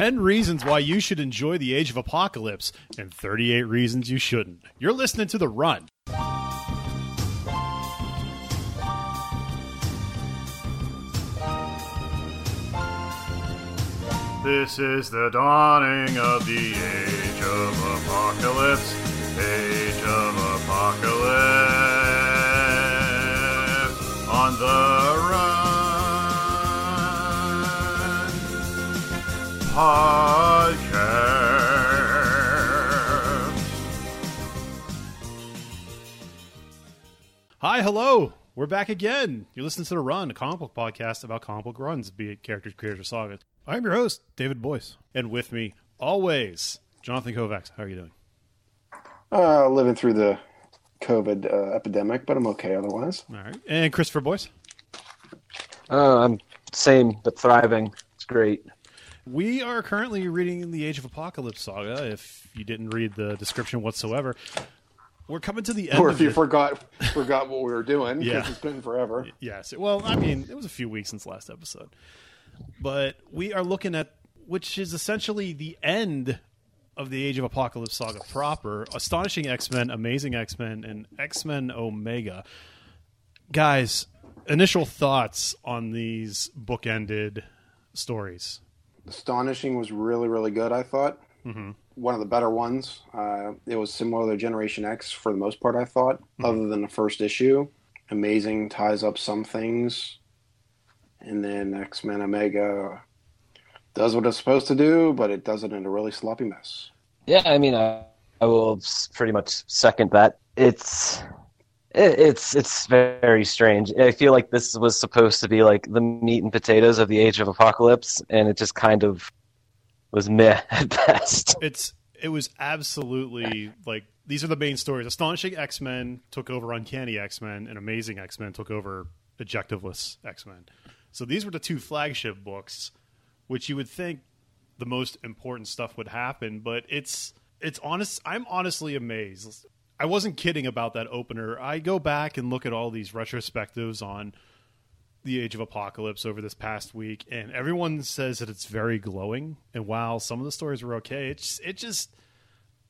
10 reasons why you should enjoy the Age of Apocalypse and 38 reasons you shouldn't. You're listening to The Run. This is the dawning of the Age of Apocalypse. Age of Apocalypse. On the Run. Podcast. Hi, hello. We're back again. You're listening to The Run, a comic book podcast about comic book runs, be it characters, creators, or sagas. I'm your host, David Boyce. And with me, always, Jonathan Kovacs. How are you doing? Uh, living through the COVID uh, epidemic, but I'm okay otherwise. All right. And Christopher Boyce. Uh, I'm same but thriving. It's great. We are currently reading the Age of Apocalypse saga. If you didn't read the description whatsoever, we're coming to the end. Or of if you it. forgot forgot what we were doing, because Yeah. it's been forever. Yes. Well, I mean, it was a few weeks since last episode. But we are looking at which is essentially the end of the Age of Apocalypse saga proper. Astonishing X-Men, Amazing X-Men, and X-Men Omega. Guys, initial thoughts on these bookended stories. Astonishing was really, really good. I thought one of the better ones. Uh, it was similar to Generation X for the most part. I thought, other than the first issue. Amazing ties up some things, and then X Men Omega does what it's supposed to do, but it does it in a really sloppy mess. Yeah, I mean, I, I will pretty much second that. It's it, it's it's very strange. I feel like this was supposed to be like the meat and potatoes of the Age of Apocalypse, and it just kind of was meh at best. It's it was absolutely like these are the main stories. Astonishing X Men took over Uncanny X Men, and Amazing X Men took over Adjectiveless X Men. So these were the two flagship books, which you would think the most important stuff would happen, but it's it's honest. I'm honestly amazed. I wasn't kidding about that opener. I go back and look at all these retrospectives on the Age of Apocalypse over this past week, and everyone says that it's very glowing. And while some of the stories were okay, it's it just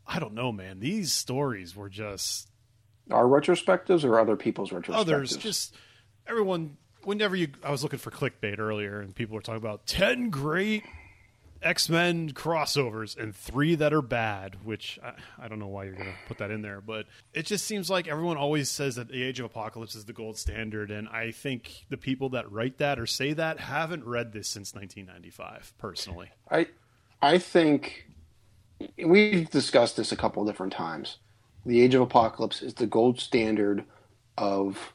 I don't know, man. These stories were just Our retrospectives or other people's retrospectives? others. Just everyone. Whenever you, I was looking for clickbait earlier, and people were talking about ten great X Men crossovers and three that are bad. Which I, I don't know why you're going to put that in there, but it just seems like everyone always says that the Age of Apocalypse is the gold standard, and I think the people that write that or say that haven't read this since 1995. Personally, I I think we've discussed this a couple different times. The Age of Apocalypse is the gold standard of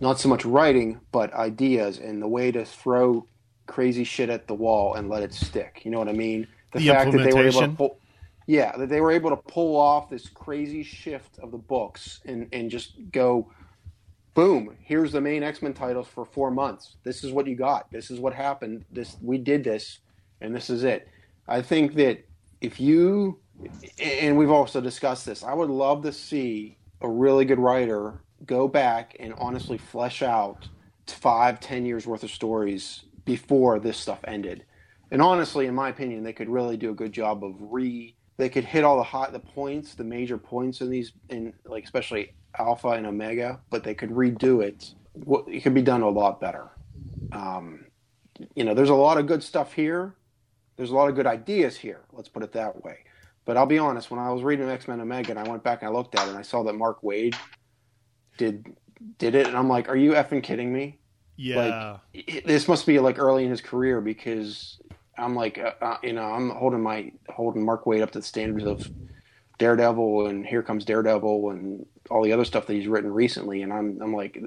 not so much writing, but ideas and the way to throw crazy shit at the wall and let it stick. You know what I mean? The implementation? pull, yeah, that they were able to pull off this crazy shift of the books and and just go boom here's the main x-men titles for four months this is what you got this is what happened this we did this and this is it i think that if you and we've also discussed this i would love to see a really good writer go back and honestly flesh out five ten years worth of stories before this stuff ended. And honestly in my opinion they could really do a good job of re they could hit all the hot the points the major points in these in like especially alpha and omega but they could redo it. It could be done a lot better. Um, you know there's a lot of good stuff here. There's a lot of good ideas here let's put it that way. But i'll be honest when i was reading x-men omega and i went back and i looked at it and i saw that mark Waid did did it and i'm like are you effing kidding me yeah, it- this must be like early in his career because I'm like, uh, uh, you know, I'm holding my holding Mark Waid up to the standards of Daredevil and Here Comes Daredevil and all the other stuff that he's written recently, and I'm I'm like,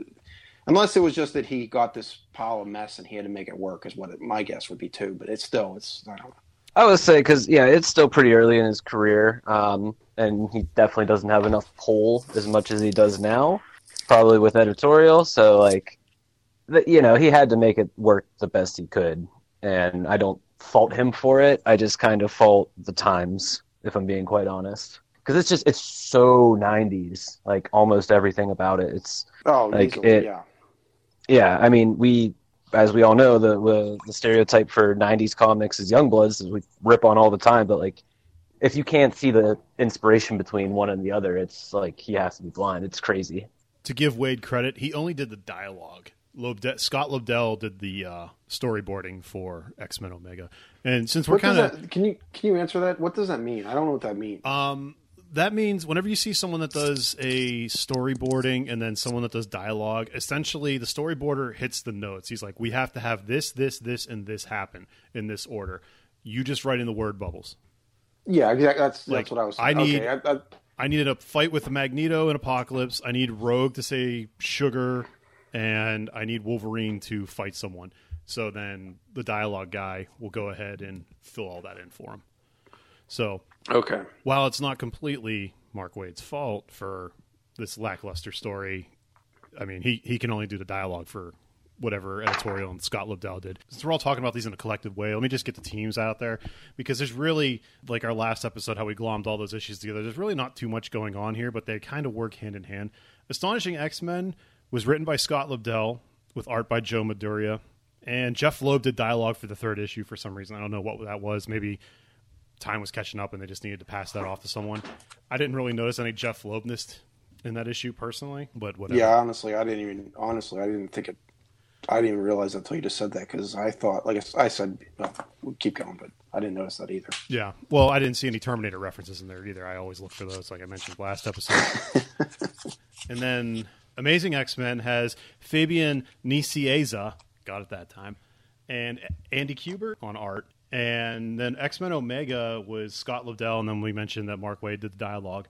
unless it was just that he got this pile of mess and he had to make it work, is what it, my guess would be too. But it's still, it's I don't know. I would say because yeah, it's still pretty early in his career, um, and he definitely doesn't have enough pull as much as he does now, probably with editorial. So like, the, you know, he had to make it work the best he could, and I don't fault him for it. I just kind of fault the times, if I'm being quite honest, because it's just it's so '90s, like almost everything about it. It's Oh, Like, easily, it- yeah. yeah, I mean, we as we all know, the the, the stereotype for '90s comics is Youngbloods, is we rip on all the time. But like, if you can't see the inspiration between one and the other, it's like he has to be blind. It's crazy. To give Waid credit, he only did the dialogue. Lobde- Scott Lobdell did the uh, storyboarding for X Men Omega, and since we're What kind of can you can you answer that? What does that mean? I don't know what that means. Um, that means whenever you see someone that does a storyboarding and then someone that does dialogue, essentially the storyboarder hits the notes. He's like, "We have to have this, this, this, and this happen in this order." You just write in the word bubbles. yeah, exactly. That's like, that's what I was. I need- Okay, I, I, I needed a fight with Magneto and Apocalypse. I need Rogue to say sugar, and I need Wolverine to fight someone. So then the dialogue guy will go ahead and fill all that in for him. So okay. while it's not completely Mark Waid's fault for this lackluster story, I mean, he, he can only do the dialogue for whatever editorial and Scott Lobdell did. Since we're all talking about these in a collective way, let me just get the teams out there because there's really, like our last episode, how we glommed all those issues together, there's really not too much going on here, but they kind of work hand in hand. Astonishing X Men was written by Scott Lobdell with art by Joe Madureira. And Jeff Loeb did dialogue for the third issue for some reason. I don't know what that was. Maybe time was catching up and they just needed to pass that off to someone. I didn't really notice any Jeff Loebness in that issue personally, but whatever. Yeah, honestly, I didn't even. Honestly, I didn't think it. I didn't even realize until you just said that because I thought, like I said, well, we'll keep going, but I didn't notice that either. Yeah. Well, I didn't see any Terminator references in there either. I always look for those, like I mentioned last episode. and then Amazing X Men has Fabian Nicieza, got it that time, and Andy Kubert on art. And then X Men Omega was Scott Lobdell, and then we mentioned that Mark Waid did the dialogue.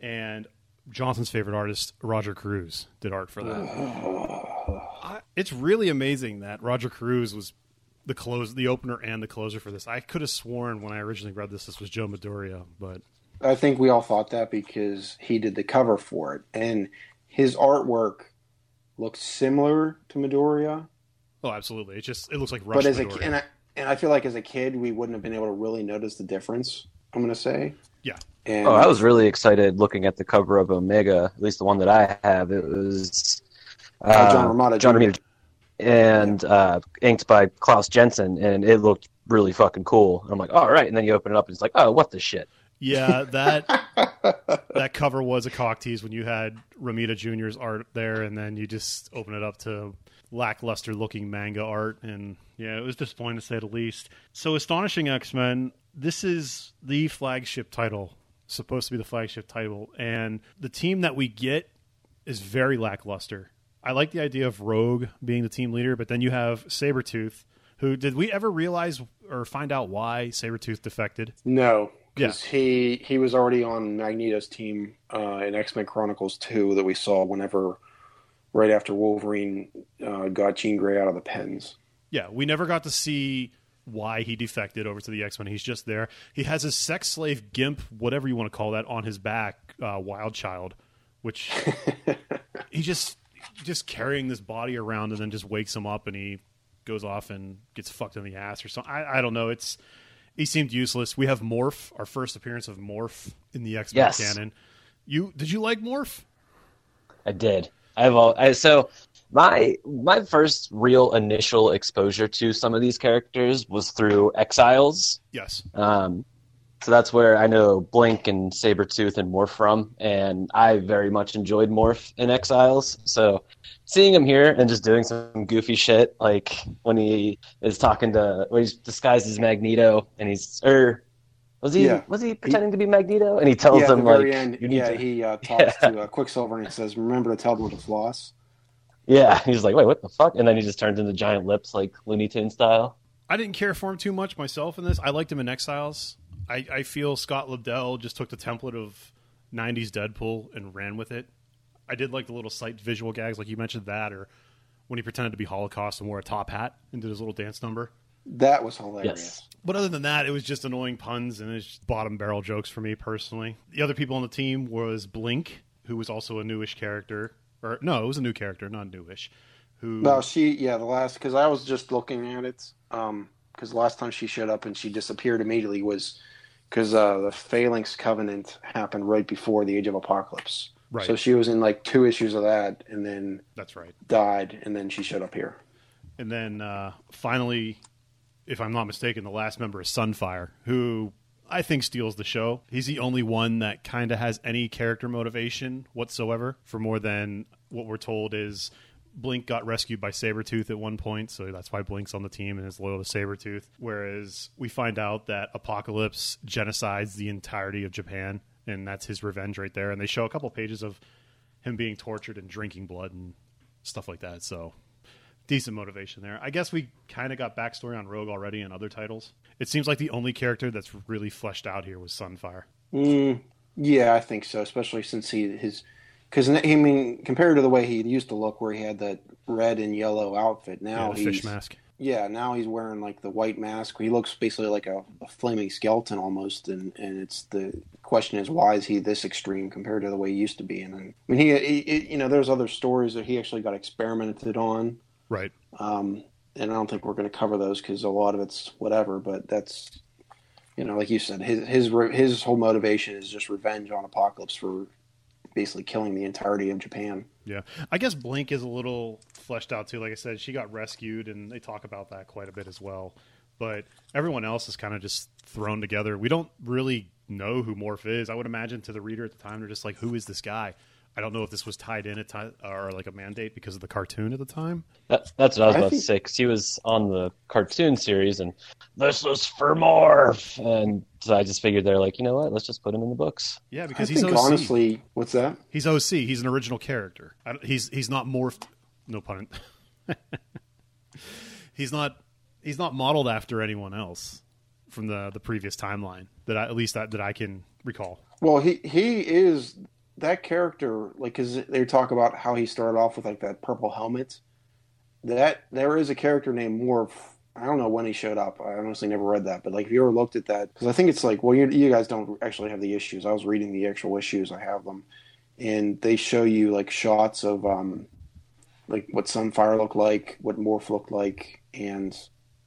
And Johnson's favorite artist, Roger Cruz, did art for that. I, it's really amazing that Roger Cruz was the close, the opener and the closer for this. I could have sworn when I originally read this, this was Joe Madureira, but I think we all thought that because he did the cover for it, and his artwork looks similar to Madureira. oh, absolutely, it just it looks like Rush But as a Madureira. and I, and I feel like as a kid, we wouldn't have been able to really notice the difference. I'm going to say. yeah, And Oh, I was really excited looking at the cover of Omega, at least the one that I have. It was uh, Uh, John Romita John Romita, and uh, inked by Klaus Janson, and it looked really fucking cool. I'm like, all right, and then you open it up, and it's like, oh, what the shit? Yeah, that that cover was a cock tease when you had Romita Jr.'s art there, and then you just open it up to lackluster looking manga art, and yeah, it was disappointing to say the least. So, Astonishing X Men, this is the flagship title, supposed to be the flagship title, and the team that we get is very lackluster. I like the idea of Rogue being the team leader, but then you have Sabretooth, who did we ever realize or find out why Sabretooth defected? No, because he he was already on Magneto's team uh, in X Men Chronicles two that we saw whenever right after Wolverine uh, got Jean Grey out of the pens. Yeah, we never got to see why he defected over to the X Men. He's just there. He has his sex slave gimp, whatever you want to call that, on his back, uh, Wild Child, which he just just carrying this body around and then just wakes him up and he goes off and gets fucked in the ass or something. I, I don't know. It's he seemed useless. We have Morph, our first appearance of Morph in the X Men Yes. canon. You did you like Morph? I did. I've all I, so my my first real initial exposure to some of these characters was through Exiles. Yes. Um, so that's where I know Blink and Sabretooth and Morph from, and I very much enjoyed Morph in Exiles. So seeing him here and just doing some goofy shit, like when he is talking to, when he's disguised as Magneto, and he's, or was he, Yeah. was he pretending to be Magneto? And he tells yeah, at them like, end, you need yeah, to, he uh, talks to uh, Quicksilver and he says, "Remember to tell them to floss." yeah, he's like, wait, what the fuck? And then he just turns into giant lips, like Looney Tune style. I didn't care for him too much myself in this. I liked him in Exiles. I, I feel Scott Lobdell just took the template of '90s Deadpool and ran with it. I did like the little sight visual gags, like you mentioned that, or when he pretended to be Holocaust and wore a top hat and did his little dance number. That was hilarious. Yes. But other than that, it was just annoying puns and it's bottom barrel jokes for me personally. The other people on the team was Blink, who was also a newish character, or no, it was a new character, not newish. Who No, she yeah the last because I was just looking at it um because the last time she showed up and she disappeared immediately was because uh, the Phalanx Covenant happened right before the Age of Apocalypse. Right. So she was in like two issues of that and then that's right. died and then she showed up here. And then uh, finally, if I'm not mistaken, the last member is Sunfire, who I think steals the show. He's the only one that kind of has any character motivation whatsoever for more than what we're told is Blink got rescued by Sabretooth at one point, so that's why Blink's on the team and is loyal to Sabretooth. Whereas we find out that Apocalypse genocides the entirety of Japan, and that's his revenge right there. And they show a couple pages of him being tortured and drinking blood and stuff like that. So decent motivation there. I guess we kind of got backstory on Rogue already in other titles. It seems like the only character that's really fleshed out here was Sunfire. Mm, yeah, I think so, especially since he his because I mean, compared to the way he used to look, where he had that red and yellow outfit, now yeah, he's fish mask. Yeah, now he's wearing like the white mask. He looks basically like a, a, flaming skeleton almost, and and it's the question is why is he this extreme compared to the way he used to be? And I mean, he, he you know, there's other stories that he actually got experimented on, right? Um, and I don't think we're going to cover those because a lot of it's whatever. But that's you know, like you said, his his his whole motivation is just revenge on Apocalypse for basically killing the entirety of Japan. Yeah, I guess Blink is a little fleshed out too. Like I said, she got rescued, and they talk about that quite a bit as well. But everyone else is kind of just thrown together. We don't really know who Morph is. I would imagine to the reader at the time, they're just like, "Who is this guy?" I don't know if this was tied in at time or like a mandate because of the cartoon at the time. That, that's what I was I about think... to say because he was on the cartoon series and this is for Morph, and so I just figured they're like, you know what, let's just put him in the books. Yeah, because I he's think, OC. honestly, what's that? He's OC. He's an original character. he's he's not morphed. No pun. he's not he's not modeled after anyone else from the the previous timeline that I, at least that that I can recall. Well, he he is that character, like, because they talk about how he started off with like that purple helmet. That there is a character named Morph. I don't know when he showed up. I honestly never read that, but like, if you ever looked at that, because I think it's like, well, you, you guys don't actually have the issues. I was reading the actual issues. I have them, and they show you like shots of um, like what Sunfire looked like, what Morph looked like, and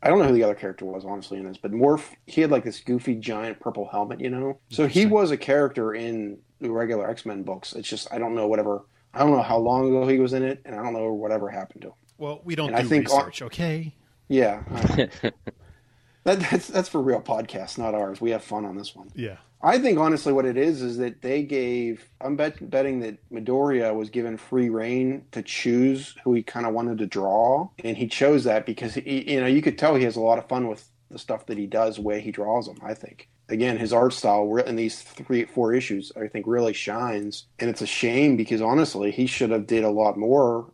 I don't know who the other character was honestly in this, but Morph he had like this goofy giant purple helmet, you know. So he was a character in the regular X Men books. It's just I don't know whatever I don't know how long ago he was in it, and I don't know whatever happened to him. Well, we don't and do I think research, on, okay? Yeah, that, that's that's for real podcasts, not ours. We have fun on this one. Yeah, I think honestly, what it is is that they gave. I'm bet, betting that Madureira was given free reign to choose who he kind of wanted to draw, and he chose that because he, you know you could tell he has a lot of fun with the stuff that he does, the way he draws them. I think again, his art style in these three, four issues, I think really shines. And it's a shame because honestly, he should have did a lot more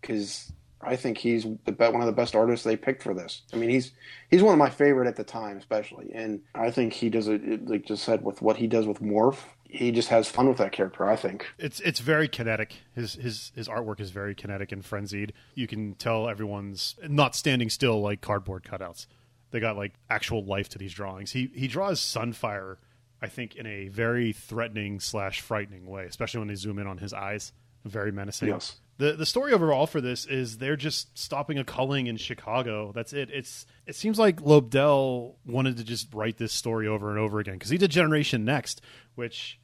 because I think he's the one of the best artists they picked for this. I mean, he's he's one of my favorite at the time, especially, and I think he does it like just said with what he does with Morph. He just has fun with that character. I think it's it's very kinetic. His his his artwork is very kinetic and frenzied. You can tell everyone's not standing still like cardboard cutouts they got like actual life to these drawings. He he draws Sunfire, I think, in a very threatening slash frightening way, especially when they zoom in on his eyes. Very menacing. Yes. The the story overall for this is they're just stopping a culling in Chicago. That's it. It's it seems like Lobdell wanted to just write this story over and over again because he did Generation Next, which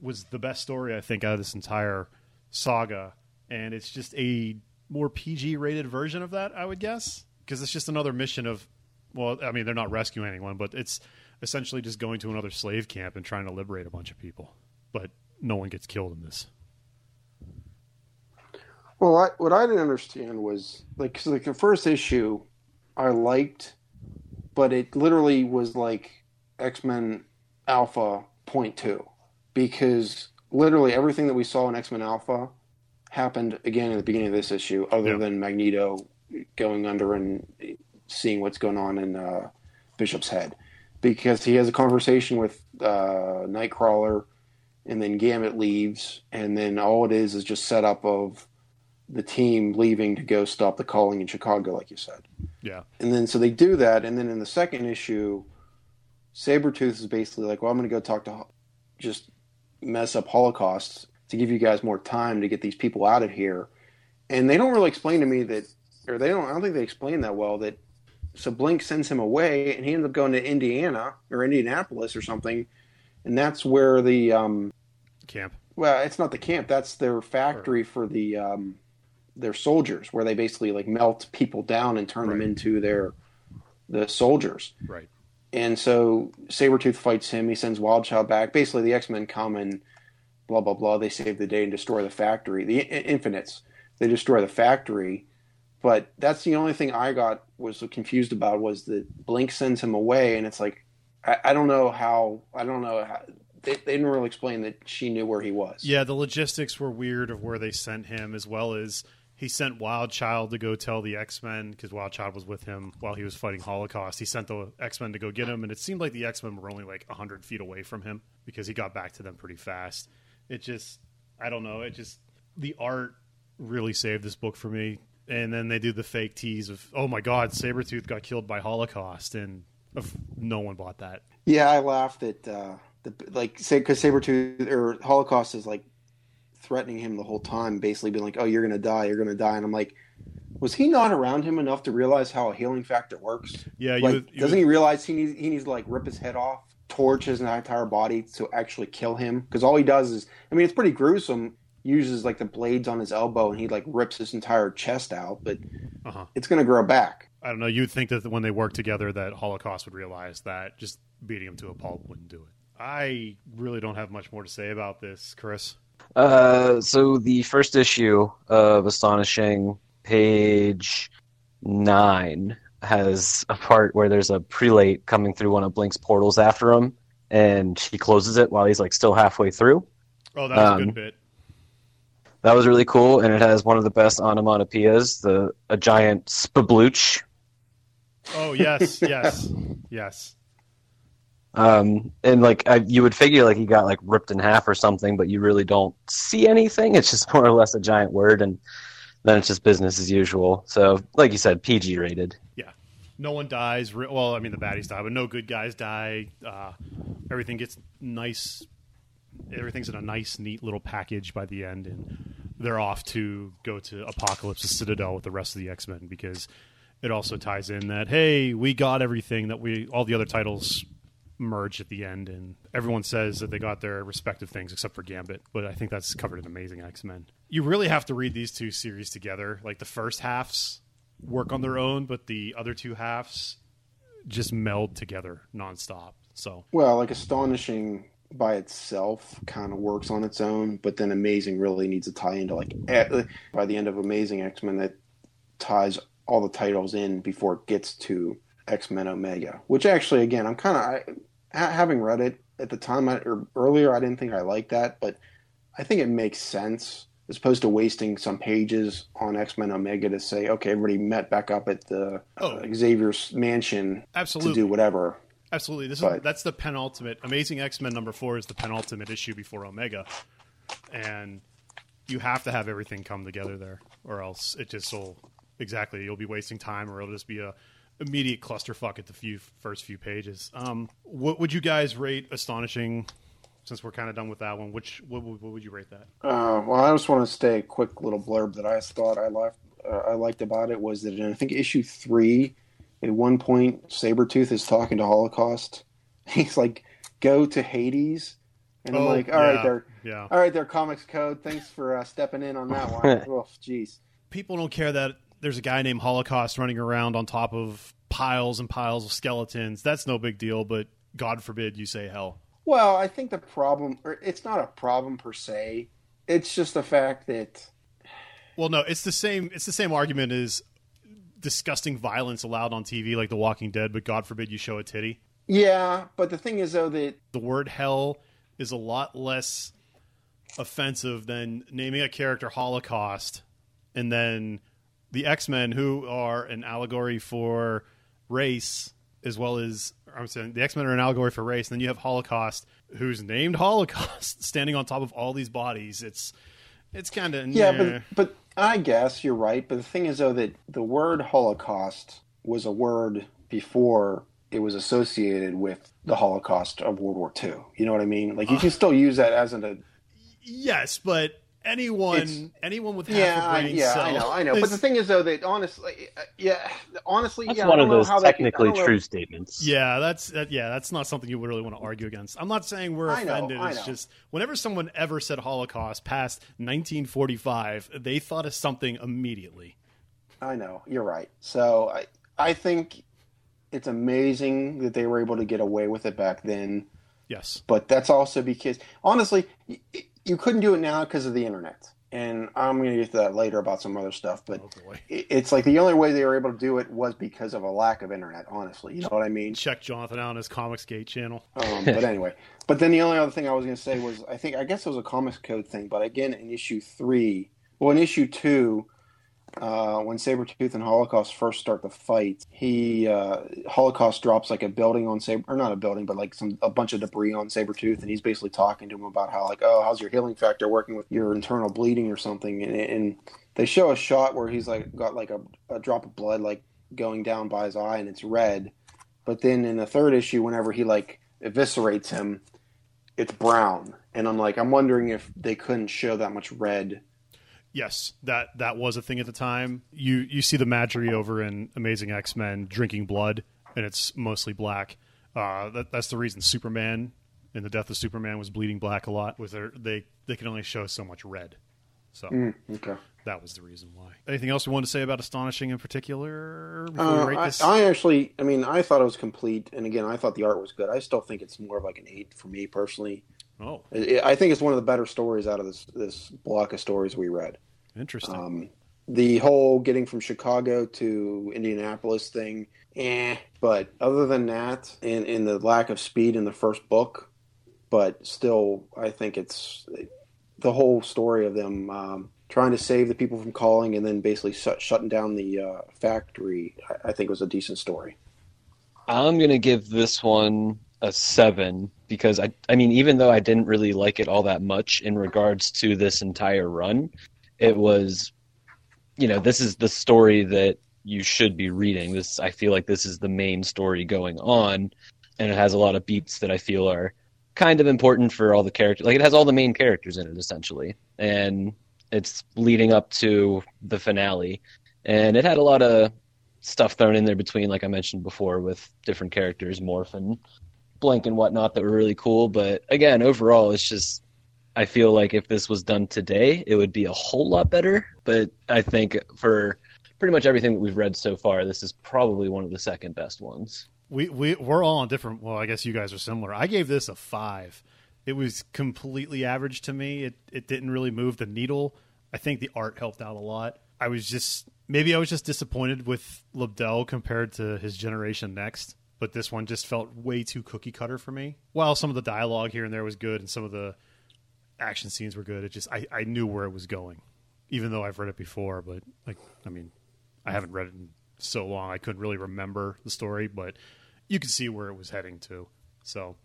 was the best story I think out of this entire saga, and it's just a more PG rated version of that, I would guess, because it's just another mission of well, I mean, they're not rescuing anyone, but it's essentially just going to another slave camp and trying to liberate a bunch of people. But no one gets killed in this. Well, I, what I didn't understand was like, cause like the first issue, I liked, but it literally was like X Men Alpha point two, because literally everything that we saw in X Men Alpha happened again at the beginning of this issue, other than Magneto going under and seeing what's going on in uh, Bishop's head because he has a conversation with uh, Nightcrawler, and then Gambit leaves, and then all it is is just setup of the team leaving to go stop the culling in Chicago, like you said. Yeah. And then so they do that, and then in the second issue, Sabretooth is basically like, well, I'm going to go talk to just mess up Holocaust to give you guys more time to get these people out of here. And they don't really explain to me that, or they don't, I don't think they explain that well that so Blink sends him away, and he ends up going to Indiana or Indianapolis or something, and that's where the um, camp. Well, it's not the camp. That's their factory or... for the um, their soldiers, where they basically like melt people down and turn them into their the soldiers. Right. And so Sabretooth fights him. He sends Wildchild back. Basically, the X Men come and blah, blah, blah. They save the day and destroy the factory. The I- Infinites, they destroy the factory. But that's the only thing I got was confused about was that Blink sends him away. And it's like, I, I don't know how, I don't know how, they, they didn't really explain that she knew where he was. Yeah, the logistics were weird of where they sent him, as well as he sent Wild Child to go tell the X Men because Wild Child was with him while he was fighting Holocaust. He sent the X Men to go get him, and it seemed like the X Men were only like hundred feet away from him because he got back to them pretty fast. It just, I don't know, it just the art really saved this book for me. And then they do the fake tease of, oh my God, Sabretooth got killed by Holocaust, and no one bought that. Yeah, I laughed at uh, the like say because Sabretooth or Holocaust is like threatening him the whole time, basically being like, "Oh, you're gonna die, you're gonna die," and I'm like, was he not around him enough to realize how a healing factor works? Yeah, you, Like, would- doesn't would- he realize he needs he needs to like rip his head off, torch his entire body to actually kill him? Because all he does is, I mean, it's pretty gruesome. Uses like the blades on his elbow, and he like rips his entire chest out, but uh-huh. it's gonna grow back. I don't know. You'd think that when they work together, that Holocaust would realize that just beating him to a pulp wouldn't do it. I really don't have much more to say about this, Chris. Uh, so the first issue of Astonishing, page nine, has a part where there's a prelate coming through one of Blink's portals after him, and he closes it while he's like still halfway through. Oh, that was a Um, good bit. That was really cool, and it has one of the best onomatopoeias, the a giant spablooch. Oh, yes, yes, yes. Um, and like I, you would figure, like he got like ripped in half or something, but you really don't see anything. It's just more or less a giant word, and then it's just business as usual. So, like you said, PG rated. Yeah, no one dies. Well, I mean, the baddies die, but no good guys die. Uh, everything gets nice. Everything's in a nice, neat little package by the end, and they're off to go to Apocalypse's Citadel with the rest of the X Men because it also ties in that hey, we got everything that we all the other titles merged at the end, and everyone says that they got their respective things except for Gambit. But I think that's covered in Amazing X Men. You really have to read these two series together. Like the first halves work on their own, but the other two halves just meld together nonstop. So Well, like astonishing by itself kind of works on its own, but then amazing really needs to tie into like eh, by the end of Amazing X Men that ties all the titles in before it gets to X Men Omega. Which actually, again, I'm kind of having read it at the time I, or earlier. I didn't think I liked that, but I think it makes sense as opposed to wasting some pages on X Men Omega to say, okay, everybody met back up at the Oh. uh, Xavier's mansion absolutely, to do whatever. Absolutely. This But- is that's the penultimate. Amazing X Men number four is the penultimate issue before Omega, and you have to have everything come together there, or else it just will exactly you'll be wasting time, or it'll just be a immediate clusterfuck at the few first few pages. Um, what would you guys rate Astonishing? Since we're kind of done with that one, which what, would- what would you rate that? Uh, well, I just want to say a quick little blurb that I thought I liked. Uh, I liked about it was that in I think issue three, at one point, Sabretooth is talking to Holocaust. He's like, "Go to Hades," and I'm Oh, like, "All right, yeah. there, Yeah. all right, there, Comics Code. Thanks for uh, stepping in on that one." oh, jeez. people don't care that there's a guy named Holocaust running around on top of piles and piles of skeletons. That's no big deal, but God forbid you say hell. Well, I think the problem, or it's not a problem per se. It's just the fact that Well, no, it's the same. It's the same argument as disgusting violence allowed on TV, like The Walking Dead. But God forbid you show a titty. yeah. But the thing is, though, that The word hell is a lot less offensive than naming a character Holocaust, and then the X Men, who are an allegory for race, as well as I'm saying the X Men are an allegory for race, and then you have Holocaust, who's named Holocaust, standing on top of all these bodies. It's it's kind of Yeah, but but I guess you're right. But the thing is, though, that the word Holocaust was a word before it was associated with the Holocaust of World War II. You know what I mean? Like you can ah. still use that as an. A, yes, but anyone It's- anyone with half Yeah, a I, brain yeah, cell I know, I know. But the thing is, though, that honestly, uh, yeah, honestly, That's yeah, I one don't of know those how they can- I technically know- true statements. Yeah, that's that, yeah, that's not something you would really want to argue against. I'm not saying we're I know, offended. I it's know. just whenever someone ever said Holocaust past 1945, they thought of something immediately. I know you're right. So I I think it's amazing that they were able to get away with it back then. Yes. But that's also because honestly, y- y- you couldn't do it now because of the internet. And I'm going to get to that later about some other stuff. But Oh it's like the only way they were able to do it was because of a lack of internet. Honestly, you know what I mean? Check Jonathan out on his Comicsgate channel. Um, but anyway, but then the only other thing I was going to say was I think I guess it was a comics code thing, but again in issue three, well in issue two, uh, when Sabretooth and Holocaust first start the fight, he uh, Holocaust drops like a building on Saber or not a building, but like some a bunch of debris on Sabretooth, and he's basically talking to him about how like oh how's your healing factor working with your internal bleeding or something, and, and they show a shot where he's like got like a, a drop of blood like going down by his eye and it's red. But then in the third issue, whenever he like eviscerates him, it's brown. And I'm like, I'm wondering if they couldn't show that much red. Yes, that that was a thing at the time. You you see the Madri over in Amazing X Men drinking blood, and it's mostly black. Uh, that, that's the reason Superman in the Death of Superman was bleeding black a lot. Was there they they can only show so much red, so Mm, okay. that was the reason why. Anything else we want to say about Astonishing in particular Uh, I. I actually, I mean, I thought it was complete. And again, I thought the art was good. I still think it's more of like an eight for me personally. Oh, I I think it's one of the better stories out of this this block of stories we read. interesting. Um, the whole getting from Chicago to Indianapolis thing, eh. But other than that, and, and the lack of speed in the first book, but still, I think it's the whole story of them um, trying to save the people from culling and then basically shut, shutting down the uh, factory. I, I think was a decent story. I'm gonna give this one a seven because I I mean even though I didn't really like it all that much in regards to this entire run, it was you know, this is the story that you should be reading. This I feel like this is the main story going on and it has a lot of beats that I feel are kind of important for all the characters. Like it has all the main characters in it essentially. And it's leading up to the finale and it had a lot of stuff thrown in there between, like I mentioned before, with different characters, Morph and Blank and whatnot, that were really cool. But again, overall, it's just I feel like if this was done today, it would be a whole lot better. But I think for pretty much everything that we've read so far, this is probably one of the second best ones. We we we're all on different. Well, I guess you guys are similar. I gave this a five. It was completely average to me. It it didn't really move the needle. I think the art helped out a lot. I was just maybe I was just disappointed with Lobdell compared to his generation next. But this one just felt way too cookie cutter for me. While some of the dialogue here and there was good, and some of the action scenes were good, it just I, I knew where it was going, even though I've read it before. But like I mean, I haven't read it in so long I couldn't really remember the story, but you could see where it was heading to. So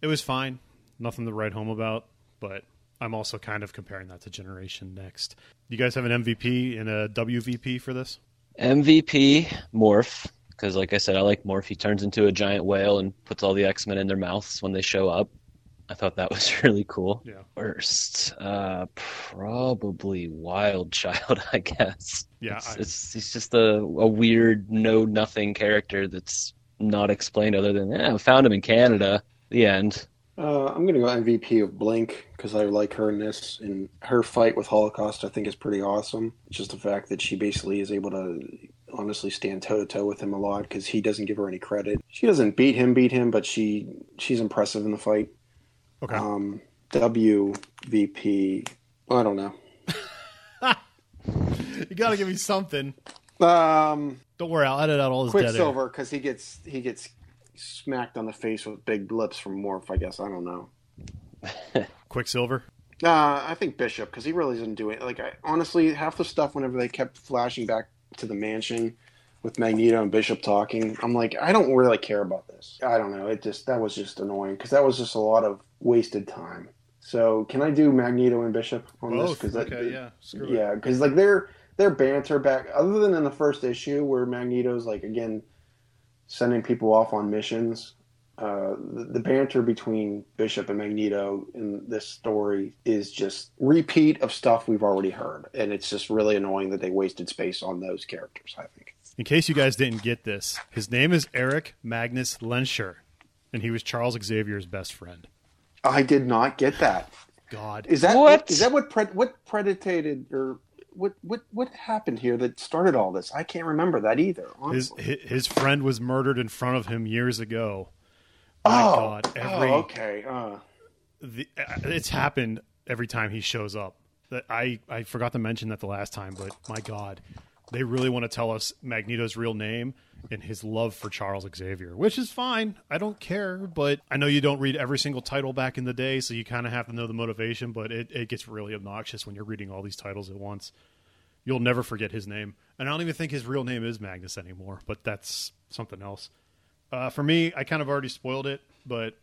it was fine. Nothing to write home about, but I'm also kind of comparing that to Generation Next. You guys have an MVP and a WVP for this? MVP Morph, because like I said, I like Morph. He turns into a giant whale and puts all the X Men in their mouths when they show up. I thought that was really cool. Yeah. First, uh, probably Wild Child, I guess. Yeah, it's, I- it's he's just a, a weird, know nothing character that's not explained other than yeah, I found him in Canada. The end. Uh, I'm going to go MVP of Blink because I like her in this, and her fight with Holocaust I think is pretty awesome. It's just the fact that she basically is able to honestly stand toe to toe with him a lot because he doesn't give her any credit. She doesn't beat him, beat him, but she she's impressive in the fight. Okay. Um, WVP, I don't know. you got to give me something. Um, Don't worry, I'll edit out all this. Quicksilver because he gets he gets smacked on the face with big lips from Morph. I guess I don't know. Quicksilver. Uh, I think Bishop because he really doesn't do it. Like I honestly, half the stuff whenever they kept flashing back to the mansion with Magneto and Bishop talking, I'm like, I don't really care about this. I don't know. It just that was just annoying because that was just a lot of wasted time. So can I do Magneto and Bishop on this? Both. Because Okay, yeah. Screw yeah, because like their their banter back, other than in the first issue where Magneto's like again sending people off on missions, uh, the, the banter between Bishop and Magneto in this story is just repeat of stuff we've already heard, and it's just really annoying that they wasted space on those characters. I think. In case you guys didn't get this, his name is Eric Magnus Lehnsherr, and he was Charles Xavier's best friend. I did not get that. God, Is that What? Is that what pre- what predated or what what what happened here that started all this? I can't remember that either. Honestly. his his friend was murdered in front of him years ago. My oh, God, every oh, okay. Uh, the, uh, it's happened every time he shows up. That I I forgot to mention that the last time, but my God, they really want to tell us Magneto's real name and his love for Charles Xavier, which is fine. I don't care, but I know you don't read every single title back in the day, so you kind of have to know the motivation. But it, it gets really obnoxious when you're reading all these titles at once. You'll never forget his name, and I don't even think his real name is Magnus anymore. But that's something else. Uh, for me, I kind of already spoiled it, but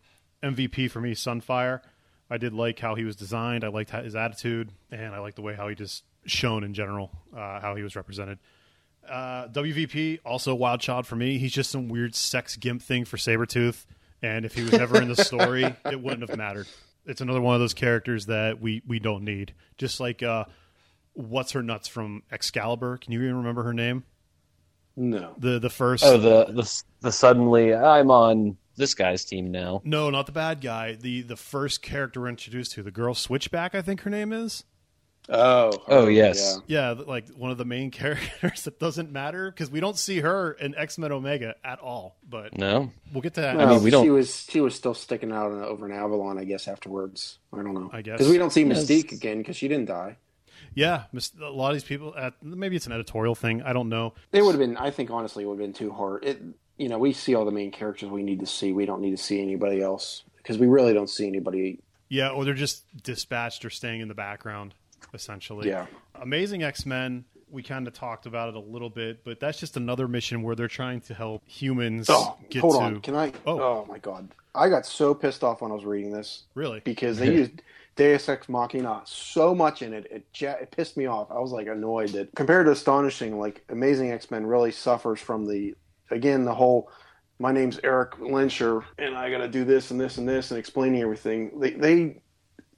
MVP for me, Sunfire. I did like how he was designed. I liked his attitude, and I liked the way how he just shone in general, uh, how he was represented. Uh, WVP also wild child for me. He's just some weird sex gimp thing for Sabretooth, and if he was ever in the story, it wouldn't have mattered. It's another one of those characters that we we don't need. Just like uh, what's her nuts from Excalibur? Can you even remember her name? No. The the first Oh, the the the suddenly I'm on this guy's team now. No, not the bad guy. The the first character we're introduced to, the girl Switchback, I think her name is. Oh. Oh, oh yes. Yeah, like one of the main characters that doesn't matter because we don't see her in X Men Omega at all. But No, we'll get to that. I mean, we don't- She was she was still sticking out over in Avalon, I guess. Afterwards, I don't know. I guess. because we don't see Yes. Mystique again because she didn't die. Yeah, a lot of these people. At, maybe it's an editorial thing. I don't know. It would have been. I think honestly, it would have been too hard. It. You know, we see all the main characters we need to see. We don't need to see anybody else because we really don't see anybody. Yeah, or they're just dispatched or staying in the background, essentially. Yeah. Amazing X Men. We kind of talked about it a little bit, but that's just another mission where they're trying to help humans Oh, get hold to. on. Can I? Oh. Oh. my god, I got so pissed off when I was reading this really? because they used Deus Ex Machina so much in it. It, it pissed me off. I was like annoyed that compared to Astonishing, like Amazing X Men really suffers from the again the whole. My name's Eric Lehnsherr, and I got to do this and this and this and explaining everything. They, they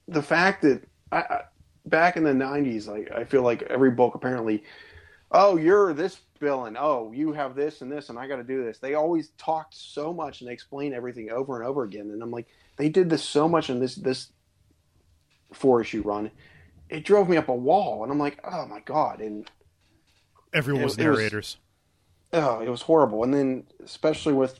the fact that I, I back in the '90s, like I feel like every book apparently, oh, you're this villain. Oh, you have this and this, and I got to do this. They always talked so much and they explain everything over and over again, and I'm like, they did this so much in this this four issue run. It drove me up a wall, and I'm like, oh my god, and Everyone was it was- narrators. oh, it was horrible. And then especially with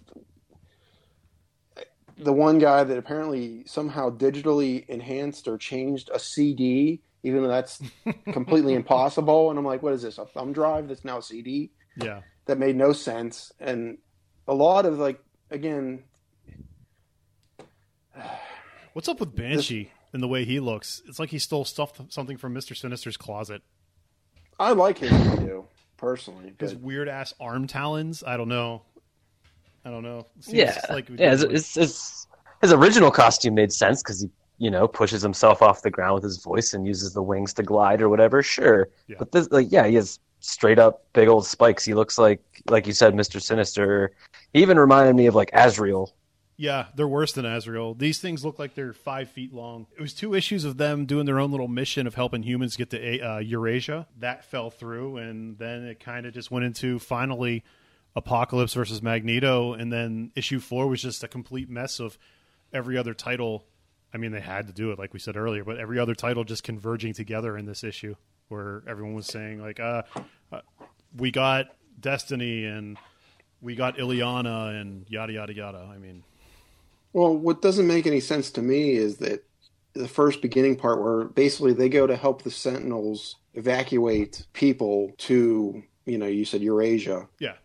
the one guy that apparently somehow digitally enhanced or changed a CD, even though that's completely impossible. And I'm like, what is this? A thumb drive that's now a CD? yeah. That made no sense. And a lot of like, again, What's up with Banshee and the way he looks? It's like he stole stuff something from Mister Sinister's closet. I like his video personally, His but weird ass arm talons. I don't know. I don't know. Seems yeah, like yeah. It's, it's, it's his original costume made sense because he, you know, pushes himself off the ground with his voice and uses the wings to glide or whatever. Sure, Yeah. but this, like, yeah, he has straight up big old spikes. He looks like, like you said, Mister Sinister. He even reminded me of like Azrael. Yeah, they're worse than Azrael. These things look like they're five feet long. It was two issues of them doing their own little mission of helping humans get to uh, Eurasia. That fell through, and then it kind of just went into finally Apocalypse versus Magneto, and then issue four was just a complete mess of every other title. I mean, they had to do it, like we said earlier, but every other title just converging together in this issue, where everyone was saying like, uh, uh "We got Destiny and we got Illyana and yada yada yada." I mean, Well, what doesn't make any sense to me is that the first beginning part where basically they go to help the Sentinels evacuate people to, you know, you said Eurasia. yeah,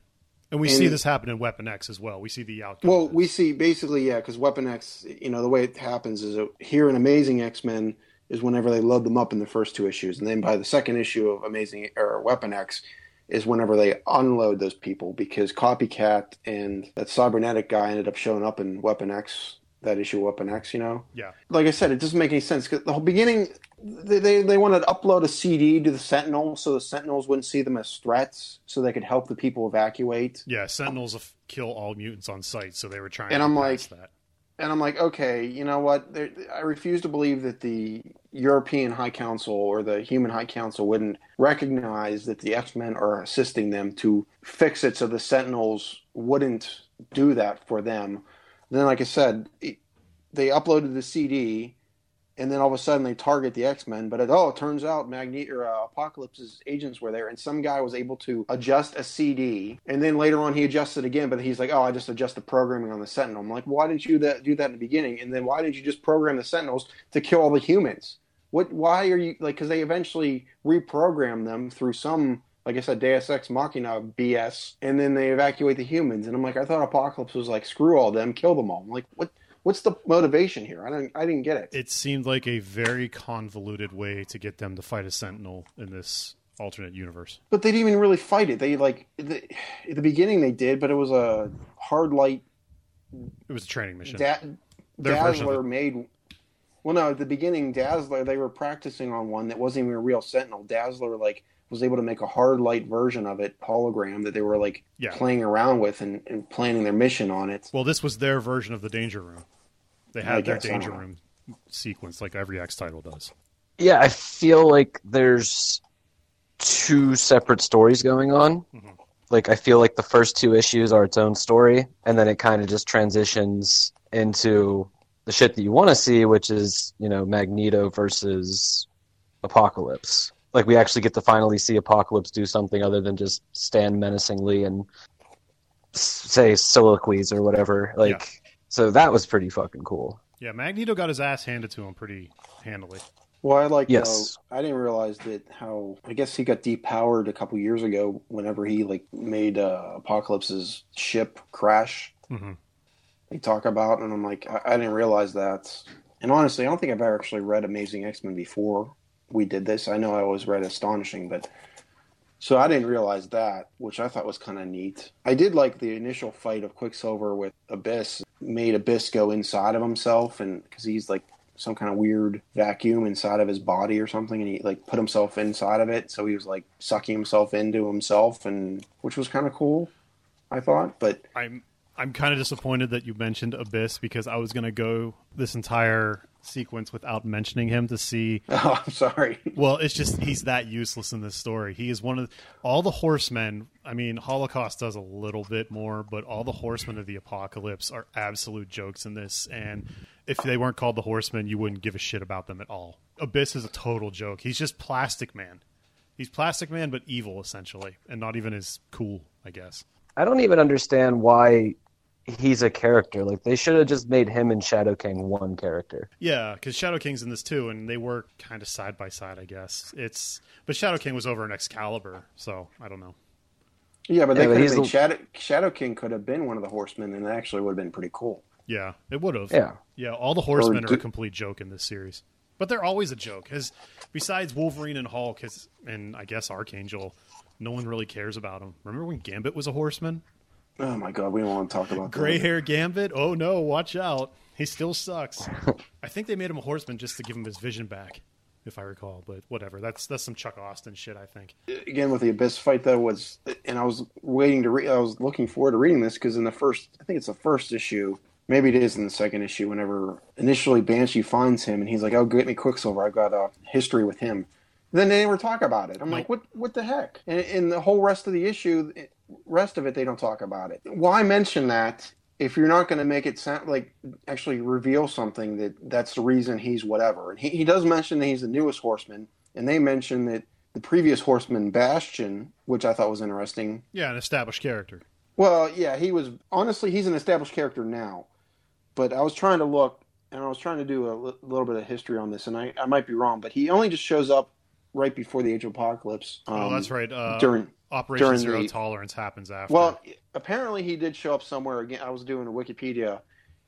and we And- see this happen in Weapon X as well. We see the outcome. Well, we see basically, yeah, because Weapon X, you know, the way it happens is that here in Amazing X Men is whenever they load them up in the first two issues, and then by the second issue of Amazing or Weapon X is whenever they unload those people because Copycat and that cybernetic guy ended up showing up in Weapon X that issue Weapon X. You know, Yeah. like I said, it doesn't make any sense because the whole beginning, they, they they wanted to upload a CD to the Sentinel so the Sentinels wouldn't see them as threats, so they could help the people evacuate. Yeah, Sentinels f- kill all mutants on sight, so they were trying And to I'm like- that. And I'm like, okay, you know what? I refuse to believe that the European High Council or the Human High Council wouldn't recognize that the X Men are assisting them to fix it so the Sentinels wouldn't do that for them. Then, like I said, it, they uploaded the CD, and then all of a sudden they target the X Men. But it, oh, it turns out Magneto or uh, Apocalypse's agents were there, and some guy was able to adjust a CD, and then later on he adjusted again. But he's like, oh, I just adjust the programming on the Sentinel. I'm like, why didn't you that, do that in the beginning? And then why didn't you just program the Sentinels to kill all the humans? What? Why are you like? Because they eventually reprogram them through some. Like I said, Deus Ex Machina BS, and then they evacuate the humans. And I'm like, I thought Apocalypse was like, screw all them, kill them all. I'm like, what? What's the motivation here? I didn't. I didn't get it. It seemed like a very convoluted way to get them to fight a Sentinel in this alternate universe. But they didn't even really fight it. They like the, at the beginning they did, but it was a hard light. It was a training mission. Da- Their version of Dazzler made. Well, no, at the beginning, Dazzler they were practicing on one that wasn't even a real Sentinel. Dazzler like was able to make a hard light version of it, hologram that they were like Yeah. playing around with and, and planning their mission on it. Well, this was their version of the Danger Room. They I had their Danger. Room sequence like every X title does. Yeah, I feel like there's two separate stories going on. Mhm. Like I feel like the first two issues are its own story, and then it kind of just transitions into the shit that you want to see, which is you know Magneto versus Apocalypse. Like we actually get to finally see Apocalypse do something other than just stand menacingly and say soliloquies or whatever. Like so that was pretty fucking cool. Yeah, Magneto got his ass handed to him pretty handily. Well, I like. Yes. Though, I didn't realize that how. I guess he got depowered a couple years ago. Whenever he like made uh, Apocalypse's ship crash, hmm they talk about, and I'm like, I, I didn't realize that. And honestly, I don't think I've ever actually read Amazing X Men before we did this. I know I always read Astonishing, but so I didn't realize that, which I thought was kind of neat. I did like the initial fight of Quicksilver with Abyss, made Abyss go inside of himself, and because he's like some kind of weird vacuum inside of his body or something, and he like put himself inside of it, so he was like sucking himself into himself, and which was kind of cool. I thought, but I'm I'm kind of disappointed that you mentioned Abyss because I was going to go this entire sequence without mentioning him to see. oh, I'm sorry. Well, it's just he's that useless in this story. He is one of all the horsemen. I mean, Holocaust does a little bit more, but all the horsemen of the apocalypse are absolute jokes in this. And if they weren't called the horsemen, you wouldn't give a shit about them at all. Abyss is a total joke. He's just Plastic Man. He's Plastic Man, but evil essentially, and not even as cool, I guess. I don't even understand why he's a character. Like they should have just made him and Shadow King one character. Yeah, because Shadow King's in this too, and they work kind of side by side, I guess. It's but Shadow King was over in Excalibur, so I don't know. Yeah, but they Yeah, but could have he's made Shadow Shadow King could have been one of the horsemen, and it actually would have been pretty cool. Yeah, it would have. Yeah. yeah. All the Horsemen are a complete joke in this series, but they're always a joke. Because besides Wolverine and Hulk, his, and I guess Archangel, no one really cares about them. Remember when Gambit was a horseman? Oh my god, we don't want to talk about Gray hair Gambit? Oh no, watch out! He still sucks. I think they made him a horseman just to give him his vision back, if I recall. But whatever. That's that's some Chuck Austen shit. I think. Again, with the Abyss fight, though, was and I was waiting to read. I was looking forward to reading this because in the first, I think it's the first issue. Maybe it is in the second issue. Whenever initially Banshee finds him and he's like, "Oh, get me Quicksilver. I've got a history with him." Then they never talk about it. I'm like, what? What the heck? And, and the whole rest of the issue, rest of it, they don't talk about it. Why mention that if you're not going to make it sound like actually reveal something that that's the reason he's whatever? And he, he does mention that he's the newest horseman, and they mention that the previous horseman, Bastion, which I thought was interesting. Yeah, an established character. Well, yeah, he was honestly he's an established character now, but I was trying to look and I was trying to do a little bit of history on this, and I, I might be wrong, but he only just shows up right before the Age of Apocalypse. oh, um, that's right. Uh, During Operation during Zero the- Tolerance happens after. well, apparently he did show up somewhere again. I was doing a Wikipedia.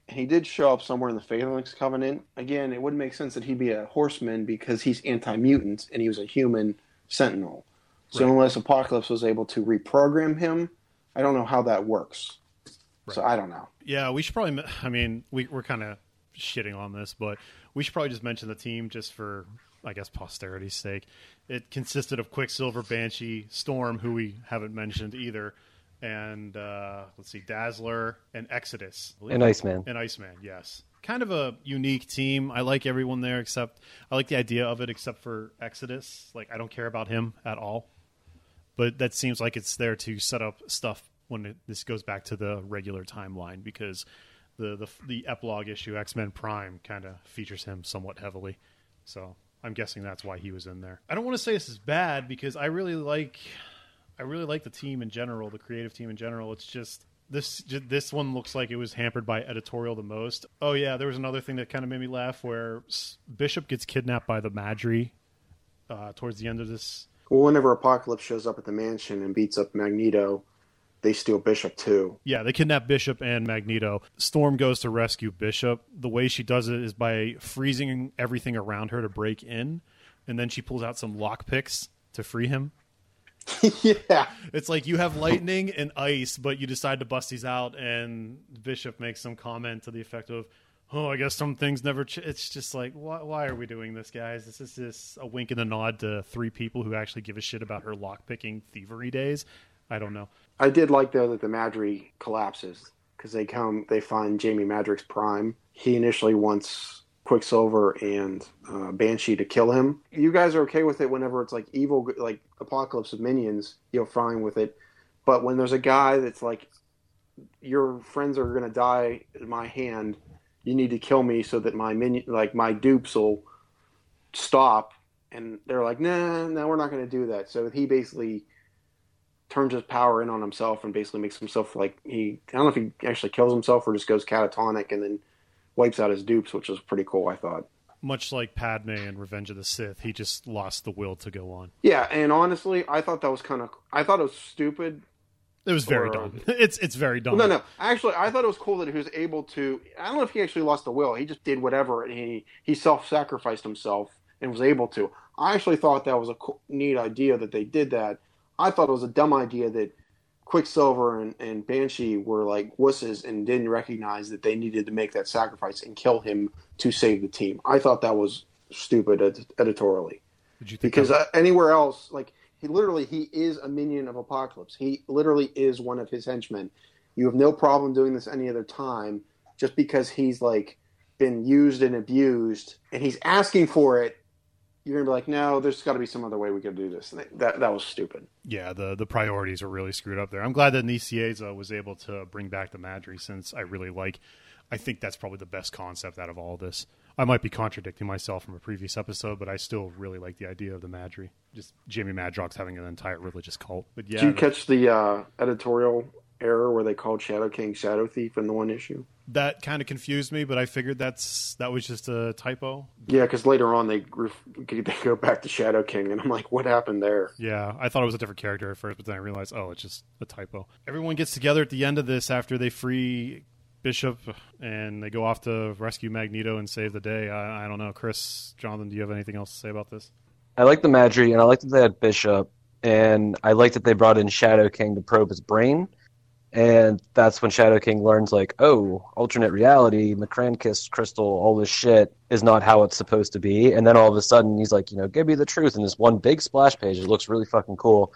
and He did show up somewhere in the Phalanx Covenant. Again, it wouldn't make sense that he'd be a horseman because he's anti-mutant and he was a human sentinel. So Right. unless Apocalypse was able to reprogram him, I don't know how that works. So I don't know. Yeah, we should probably. I mean, we, we're kind of shitting on this, but we should probably just mention the team just for, I guess, posterity's sake. It consisted of Quicksilver, Banshee, Storm, who we haven't mentioned either, and uh, let's see, Dazzler and Exodus And Iceman. and Iceman. Yes, kind of a unique team. I like everyone there except I like the idea of it, except for Exodus. Like I don't care about him at all, but that seems like it's there to set up stuff when it, this goes back to the regular timeline because the the, the epilogue issue X Men Prime kind of features him somewhat heavily. So I'm guessing that's why he was in there. I don't want to say this is bad because I really like I really like the team in general, the creative team in general. It's just this this one looks like it was hampered by editorial the most. Oh yeah, there was another thing that kind of made me laugh where Bishop gets kidnapped by the Madri uh, towards the end of this. Well, whenever Apocalypse shows up at the mansion and beats up Magneto, they steal Bishop too. Yeah, they kidnap Bishop and Magneto. Storm goes to rescue Bishop. The way she does it is by freezing everything around her to break in, and then she pulls out some lockpicks to free him. yeah. It's like you have lightning and ice, but you decide to bust these out, and Bishop makes some comment to the effect of, "Oh, I guess some things never." Ch-. It's just like, why, why are we doing this, guys? This is just a wink and a nod to three people who actually give a shit about her lockpicking thievery days. I don't know. I did like though that the Madri collapses because they come, they find Jamie Madrox prime. He initially wants Quicksilver and uh, Banshee to kill him. You guys are okay with it whenever it's like evil, like Apocalypse of minions. You're fine with it, but when there's a guy that's like, your friends are gonna die in my hand. You need to kill me so that my minion, like my dupes, will stop. And they're like, nah, no, we're not gonna do that. So he basically turns his power in on himself and basically makes himself like he I don't know if he actually kills himself or just goes catatonic and then wipes out his dupes, which was pretty cool, I thought. Much like Padme in Revenge of the Sith, he just lost the will to go on. Yeah, and honestly, I thought that was kind of I thought it was stupid. It was very Or- dumb. It's it's very dumb. No, no, actually, I thought it was cool that he was able to. I don't know if he actually lost the will. He just did whatever, and he he self-sacrificed himself and was able to. I actually thought that was a cool, neat idea that they did that. I thought it was a dumb idea that Quicksilver and, and Banshee were like wusses and didn't recognize that they needed to make that sacrifice and kill him to save the team. I thought that was stupid ed- editorially Did you think because uh, anywhere else, like he literally he is a minion of Apocalypse. He literally is one of his henchmen. You have no problem doing this any other time, just because he's like been used and abused, and he's asking for it. You're gonna be like, no, there's got to be some other way we could do this. And that that was stupid. yeah, the the priorities are really screwed up there. I'm glad that Nicieza was able to bring back the Madri since I really like. I think that's probably the best concept out of all this. I might be contradicting myself from a previous episode, but I still really like the idea of the Madri. Just Jamie Madrox having an entire religious cult. But yeah, Did you the- catch the uh, editorial error where they called Shadow King Shadow Thief in the one issue? That kind of confused me, but I figured that's that was just a typo. Yeah, because later on they they go back to Shadow King, and I'm like, what happened there? Yeah, I thought it was a different character at first, but then I realized, oh, it's just a typo. Everyone gets together at the end of this after they free Bishop and they go off to rescue Magneto and save the day. I, I don't know, Chris, Jonathan, do you have anything else to say about this? I like the Madri, and I like that they had Bishop, and I like that they brought in Shadow King to probe his brain. And that's when Shadow King learns, like, oh, alternate reality, McCrankis crystal, all this shit is not how it's supposed to be. And then all of a sudden, he's like, you know, give me the truth. And this one big splash page, it looks really fucking cool.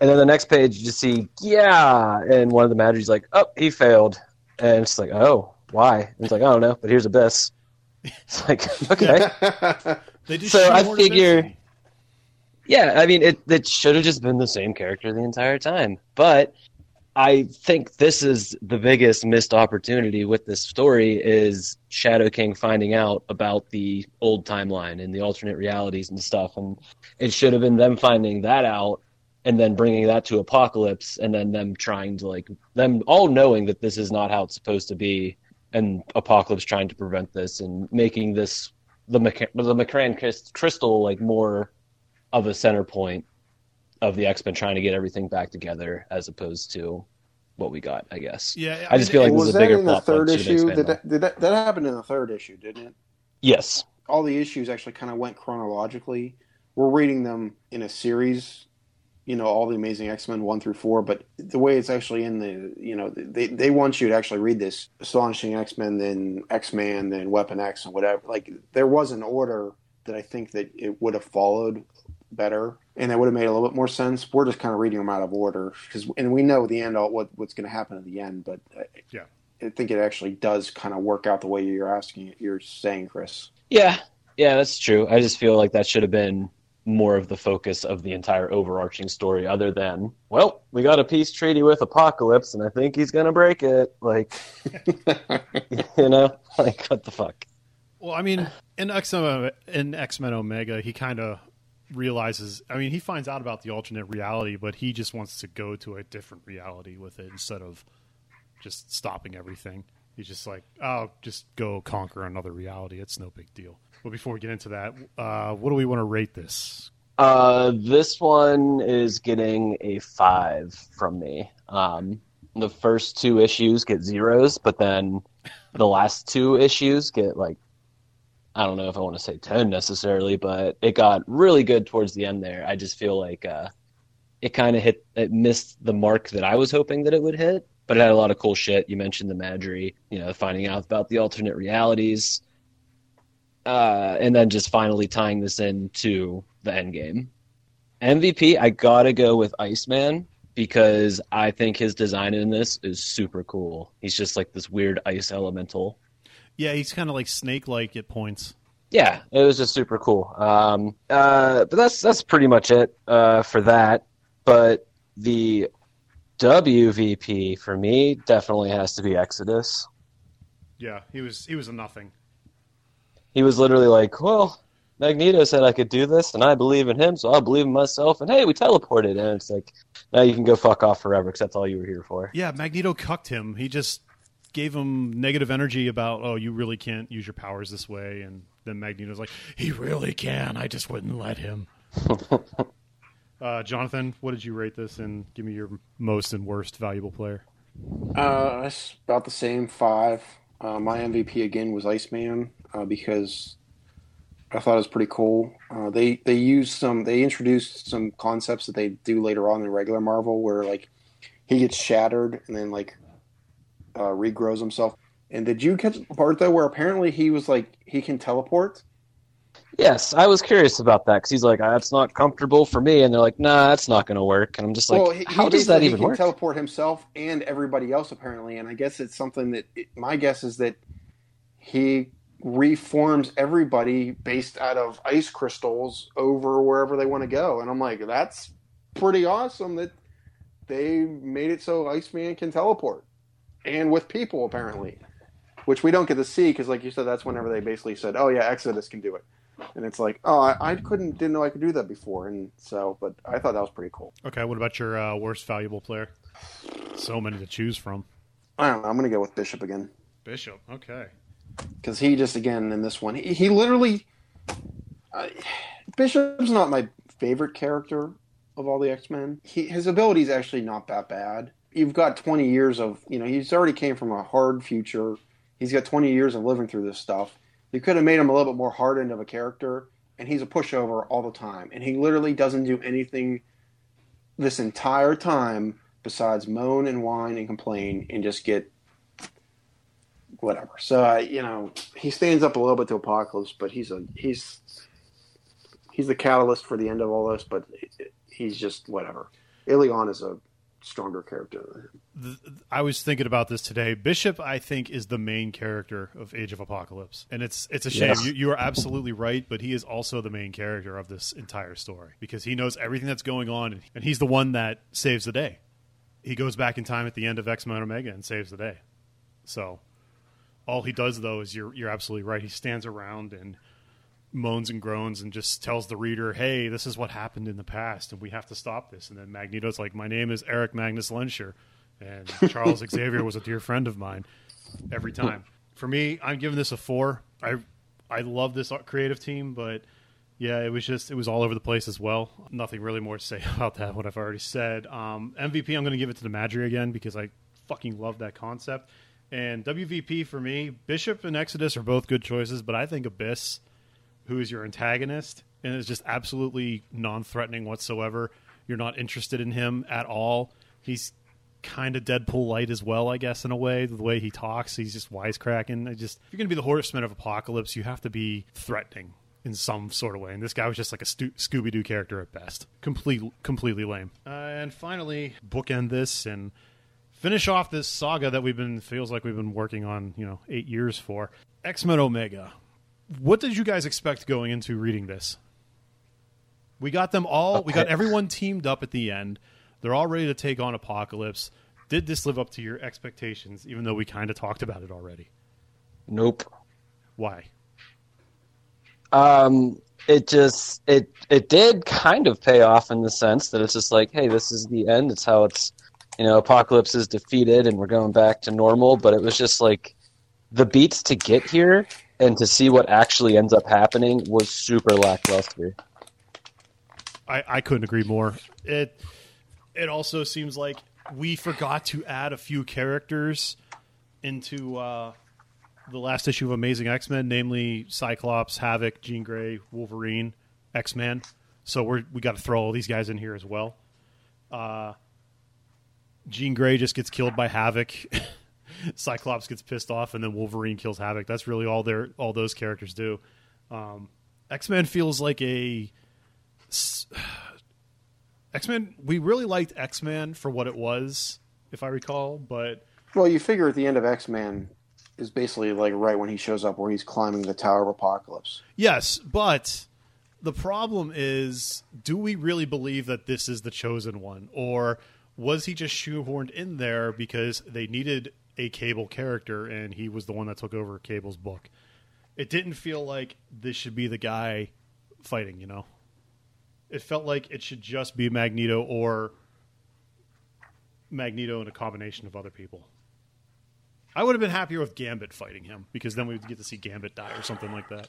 And then the next page, you just see, yeah. And one of the Madri's like, oh, he failed. And it's like, oh, why? And it's like, I don't know, but here's Abyss. It's like, okay. So I figure- Yeah, I mean, it it should have just been the same character the entire time. But I think this is the biggest missed opportunity with this story is Shadow King finding out about the old timeline and the alternate realities and stuff, and it should have been them finding that out and then bringing that to Apocalypse, and then them trying to like them all knowing that this is not how it's supposed to be, and Apocalypse trying to prevent this and making this the Mc- the M'Kraan crystal like more of a center point of the X Men trying to get everything back together as opposed to what we got, I guess. Yeah, I just feel like this was is a bigger in the third issue? Did that, did that that happened in the third issue, didn't it? Yes. all the issues actually kind of went chronologically. We're reading them in a series you know all the Amazing X Men one through four, but the way it's actually in the you know they they want you to actually read this Astonishing X Men, then X Man, then Weapon X, and whatever. Like there was an order that I think that it would have followed better, and that would have made a little bit more sense. We're just kind of reading them out of order because, and we know the end, all what what's going to happen at the end, but uh, Yeah. I think it actually does kind of work out the way you're asking, it, you're saying, Chris. Yeah, yeah, that's true. I just feel like that should have been more of the focus of the entire overarching story, other than, well, we got a peace treaty with Apocalypse, and I think he's gonna break it. Like, you know, like what the fuck? Well, I mean, in X in X Men Omega, he kind of realizes. I mean, he finds out about the alternate reality, but he just wants to go to a different reality with it instead of just stopping everything. He's just like, oh, just go conquer another reality. It's no big deal. But before we get into that, uh, what do we want to rate this? Uh, this one is getting a five from me. Um, the first two issues get zeros, but then the last two issues get like I don't know if I want to say ten necessarily, but it got really good towards the end there. I just feel like uh, it kind of hit it missed the mark that I was hoping that it would hit, but it had a lot of cool shit. You mentioned the Madri, you know, finding out about the alternate realities, uh, and then just finally tying this into the end game. MVP, I gotta go with Iceman because I think his design in this is super cool. He's just like this weird ice elemental. Yeah, he's kind of like snake-like at points. Yeah, it was just super cool. Um, uh, but that's that's pretty much it uh, for that. But the WVP for me definitely has to be Exodus. Yeah, he was he was a nothing. He was literally like, "Well, Magneto said I could do this, and I believe in him, so I'll believe in myself." And hey, we teleported, and it's like, now you can go fuck off forever because that's all you were here for. Yeah, Magneto cucked him. He just gave him negative energy about, oh, you really can't use your powers this way. And then Magneto's like, he really can. I just wouldn't let him. uh, Jonathan, what did you rate this? And give me your most and worst valuable player. Uh, it's about the same five. Uh, my MVP again was Iceman uh, because I thought it was pretty cool. Uh, they they used some they introduced some concepts that they do later on in regular Marvel where like he gets shattered and then like uh, regrows himself. And did you catch the part though where apparently he was like he can teleport? Yes, I was curious about that because he's like, "That's not comfortable for me," and they're like, "Nah, that's not going to work." And I'm just like, well, he, "How he does that even can work?" teleport himself and everybody else apparently, and I guess it's something that my guess is that he reforms everybody based out of ice crystals over wherever they want to go, and I'm like, that's pretty awesome that they made it so Iceman can teleport and with people apparently, which we don't get to see because, like you said, that's whenever they basically said, "Oh yeah, Exodus can do it." And it's like, oh, I, I couldn't, didn't know I could do that before, and so, but I thought that was pretty cool. Okay, what about your uh, worst valuable player? So many to choose from. I don't know. I'm gonna go with Bishop again. Bishop. Okay. because he just again in this one he, he literally uh, bishop's not my favorite character of all the x-men he, his ability is actually not that bad you've got 20 years of you know he's already came from a hard future he's got 20 years of living through this stuff you could have made him a little bit more hardened of a character and he's a pushover all the time and he literally doesn't do anything this entire time besides moan and whine and complain and just get whatever. So uh, you know, he stands up a little bit to Apocalypse, but he's a he's he's the catalyst for the end of all this. But he's just whatever. Ilion is a stronger character. The, I was thinking about this today. Bishop, I think, is the main character of Age of Apocalypse, and it's it's a shame. Yes. You, you are absolutely right, but he is also the main character of this entire story because he knows everything that's going on, and, and he's the one that saves the day. He goes back in time at the end of X Men Omega and saves the day. So, all he does though is you're you're absolutely right. He stands around and moans and groans and just tells the reader, "Hey, this is what happened in the past, and we have to stop this." And then Magneto's like, "My name is Eric Magnus Lehnsherr, and Charles Xavier was a dear friend of mine." Every time, for me, I'm giving this a four. I I love this creative team, but yeah, it was just it was all over the place as well. Nothing really more to say about that. What I've already said. Um, MVP, I'm going to give it to the Madri again because I fucking love that concept. And WVP for me, Bishop and Exodus are both good choices, but I think Abyss, who is your antagonist and is just absolutely non-threatening whatsoever, you're not interested in him at all. He's kind of Deadpool light as well, I guess, in a way. The way he talks, he's just wisecracking. I just if you're gonna be the horseman of apocalypse, you have to be threatening in some sort of way. And this guy was just like a stu- Scooby Doo character at best. Complete, completely lame. Uh, and finally, bookend this and finish off this saga that we've been feels like we've been working on, you know, eight years for. X Men Omega. What did you guys expect going into reading this? We got them all. We got everyone teamed up at the end. They're all ready to take on Apocalypse. Did this live up to your expectations? Even though we kind of talked about it already. Nope. Why? Um, it just it it did kind of pay off in the sense that it's just like, hey, this is the end. It's how it's you know, apocalypse is defeated and we're going back to normal. But it was just like the beats to get here and to see what actually ends up happening was super lackluster. I, I couldn't agree more. It it also seems like we forgot to add a few characters into uh, the last issue of Amazing X Men, namely Cyclops, Havoc, Jean Grey, Wolverine, X Men. So we're we got to throw all these guys in here as well. Uh, Jean Grey just gets killed by Havoc. Cyclops gets pissed off, and then Wolverine kills Havoc. That's really all their all those characters do. Um, X Men feels like a X Men. We really liked X Men for what it was, if I recall. But Well, you figure at the end of X Men is basically like right when he shows up, where he's climbing the Tower of Apocalypse. yes, but the problem is, do we really believe that this is the chosen one, or was he just shoehorned in there because they needed a Cable character and he was the one that took over Cable's book? It didn't feel like this should be the guy fighting. You know, it felt like it should just be Magneto or Magneto and a combination of other people. I would have been happier with Gambit fighting him because then we would get to see Gambit die or something like that.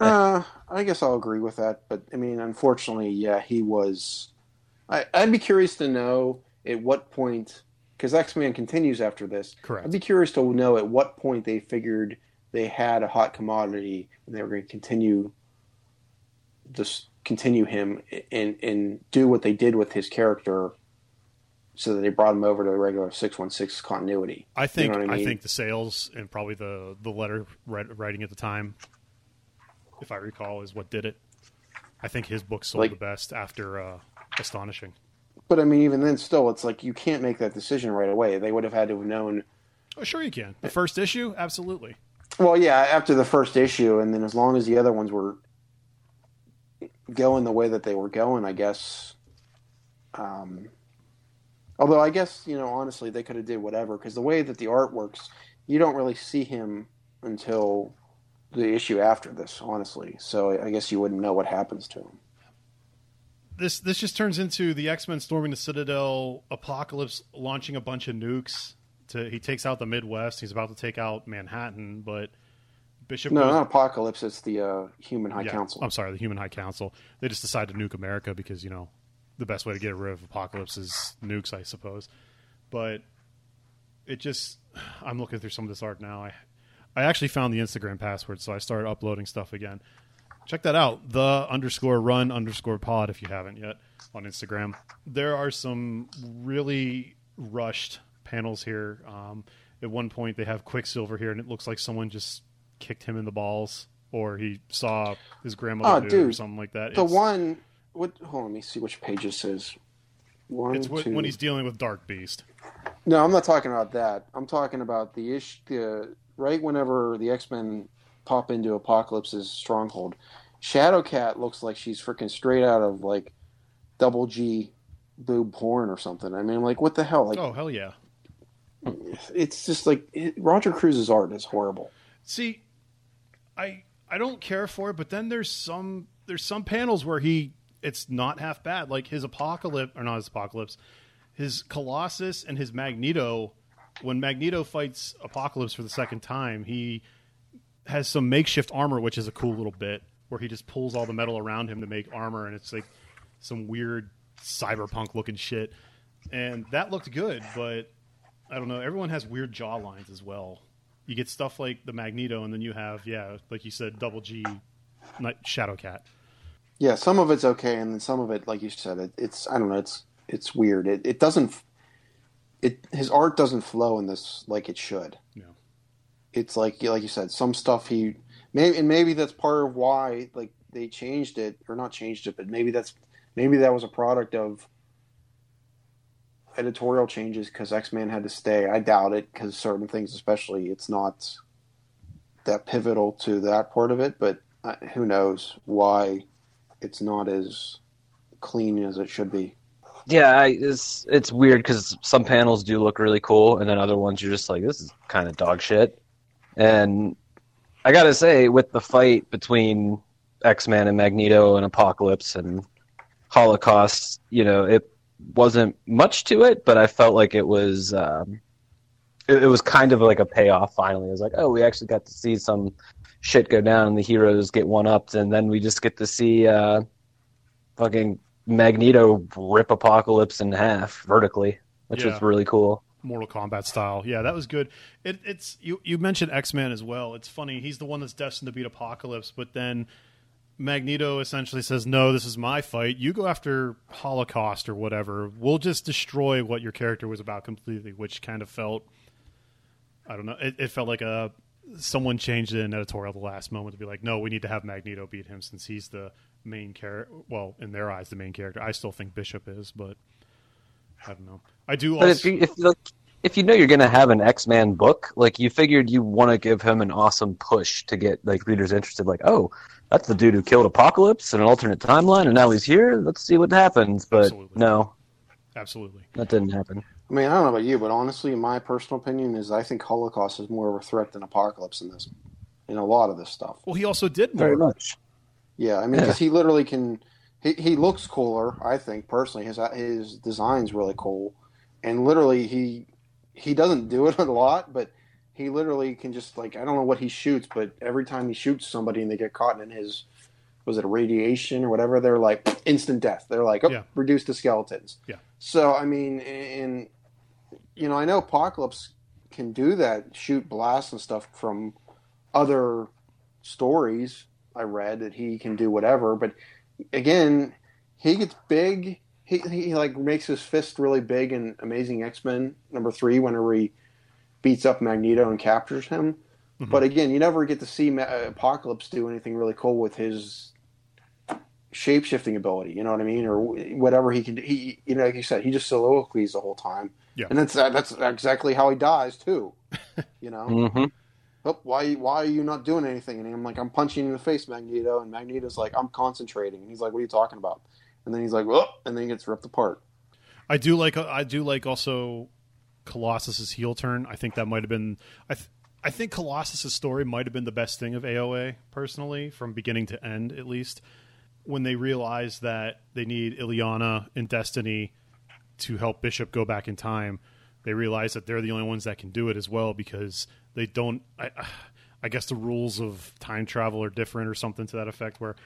Uh, I guess I'll agree with that, but I mean, unfortunately, yeah, he was. I, I'd be curious to know at what point, because X Men continues after this. Correct. I'd be curious to know at what point they figured they had a hot commodity and they were going to continue, just continue him and and do what they did with his character, so that they brought him over to the regular six one six continuity. I think You know I I, think the sales and probably the the letter writing at the time, if I recall, is what did it. I think his book sold Like- the best after uh, Astonishing. But I mean, even then, still, it's like you can't make that decision right away. They would have had to have known. Oh, sure you can. The first issue, absolutely. Well, yeah, after the first issue, and then as long as the other ones were going the way that they were going, I guess. Um, although I guess you know, honestly, they could have did whatever because the way that the art works, you don't really see him until the issue after this, honestly. So I guess you wouldn't know what happens to him. This this just turns into the X Men storming the Citadel, Apocalypse launching a bunch of nukes. To he takes out the Midwest. He's about to take out Manhattan, but Bishop No, goes, not Apocalypse. It's the uh, Human High Yeah, Council. I'm sorry, the Human High Council. They just decide to nuke America because you know the best way to get rid of apocalypse is nukes, I suppose. But it just, I'm looking through some of this art now. I, I actually found the Instagram password, so I started uploading stuff again. Check that out, the underscore run underscore pod if you haven't yet on Instagram. There are some really rushed panels here. Um, at one point, they have Quicksilver here, and it looks like someone just kicked him in the balls, or he saw his grandmother Oh, do it or something like that. The It's- one, what? Hold on, let me see which page this is. One, It's when he's dealing with Dark Beast. No, I'm not talking about that. I'm talking about the issue. The right whenever the X Men pop into Apocalypse's stronghold, Shadowcat looks like she's freaking straight out of like double G boob porn or something. I mean, like what the hell? Like Oh hell yeah! it's just like it, Roger Cruz's art is horrible. See, I I don't care for it, but then there's some there's some panels where he it's not half bad. Like his apocalypse or not his apocalypse, his Colossus and his Magneto. When Magneto fights Apocalypse for the second time, he has some makeshift armor, which is a cool little bit where he just pulls all the metal around him to make armor, and it's like some weird cyberpunk looking shit. And that looked good, but I don't know. Everyone has weird jaw lines as well. You get stuff like the Magneto, and then you have, yeah, like you said, Double G, Night Shadowcat. Yeah, some of it's okay, and then some of it, like you said, it, it's I don't know, it's it's weird. It it doesn't. It his art doesn't flow in this like it should. Yeah. It's like like you said, some stuff he maybe and maybe that's part of why like they changed it or not changed it, but maybe that's maybe that was a product of editorial changes because X Men had to stay. I doubt it because certain things, especially, it's not that pivotal to that part of it. But uh, who knows why it's not as clean as it should be. Yeah, I, it's it's weird because some panels do look really cool, and then other ones you're just like, this is kind of dog shit. And I gotta say, with the fight between X Men and Magneto and Apocalypse and Holocaust, you know, it wasn't much to it, but I felt like it was um, it, it was kind of like a payoff. Finally, it was like, oh, we actually got to see some shit go down, and the heroes get one upped, and then we just get to see uh, fucking Magneto rip Apocalypse in half vertically, which Yeah. was really cool. Mortal Kombat style. Yeah, that was good. It, it's you. You mentioned X Men as well. It's funny. He's the one that's destined to beat Apocalypse, but then Magneto essentially says, "No, this is my fight. You go after Holocaust or whatever. We'll just destroy what your character was about completely." Which kind of felt, I don't know. It, it felt like a someone changed in editorial at the last moment to be like, "No, we need to have Magneto beat him since he's the main character. Well, in their eyes, the main character. I still think Bishop is, but." I don't know. I do. But also, if you if like, if you know you're gonna have an X Man book, like you figured you want to give him an awesome push to get like readers interested. Like, oh, that's the dude who killed Apocalypse in an alternate timeline, and now he's here. Let's see what happens. But Absolutely. no, absolutely. that didn't happen. I mean, I don't know about you, but honestly, my personal opinion is I think Holocaust is more of a threat than Apocalypse in this, in a lot of this stuff. Well, he also did more. Very much. Yeah, I mean, because he literally can. He, he looks cooler, I think personally. His his design's really cool, and literally he he doesn't do it a lot, but he literally can just like I don't know what he shoots, but every time he shoots somebody and they get caught in his was it a radiation or whatever, they're like instant death. They're like oh, Yeah. reduced to skeletons. Yeah. So I mean, and you know, I know Apocalypse can do that, shoot blasts and stuff from other stories I read that he can do whatever, but again, he gets big. He, he like makes his fist really big in Amazing X Men number three whenever he beats up Magneto and captures him. Mhm. But again, you never get to see Ma- Apocalypse do anything really cool with his shape shifting ability. You know what I mean, or whatever he can. do. He, you know, like you said, he just soliloquies the whole time. Yeah. and that's that's exactly how he dies too. You know, hmm oh, why why are you not doing anything? And I'm like, I'm punching you in the face, Magneto. And Magneto's like, I'm concentrating. And he's like, what are you talking about? And then he's like, well, and then he gets ripped apart. I do like. I do like also Colossus's heel turn. I think that might have been. I. Th- I think Colossus's story might have been the best thing of AOA personally, from beginning to end at least. When they realize that they need Illyana and Destiny to help Bishop go back in time, they realize that they're the only ones that can do it as well because they don't. I, I guess the rules of time travel are different or something to that effect, where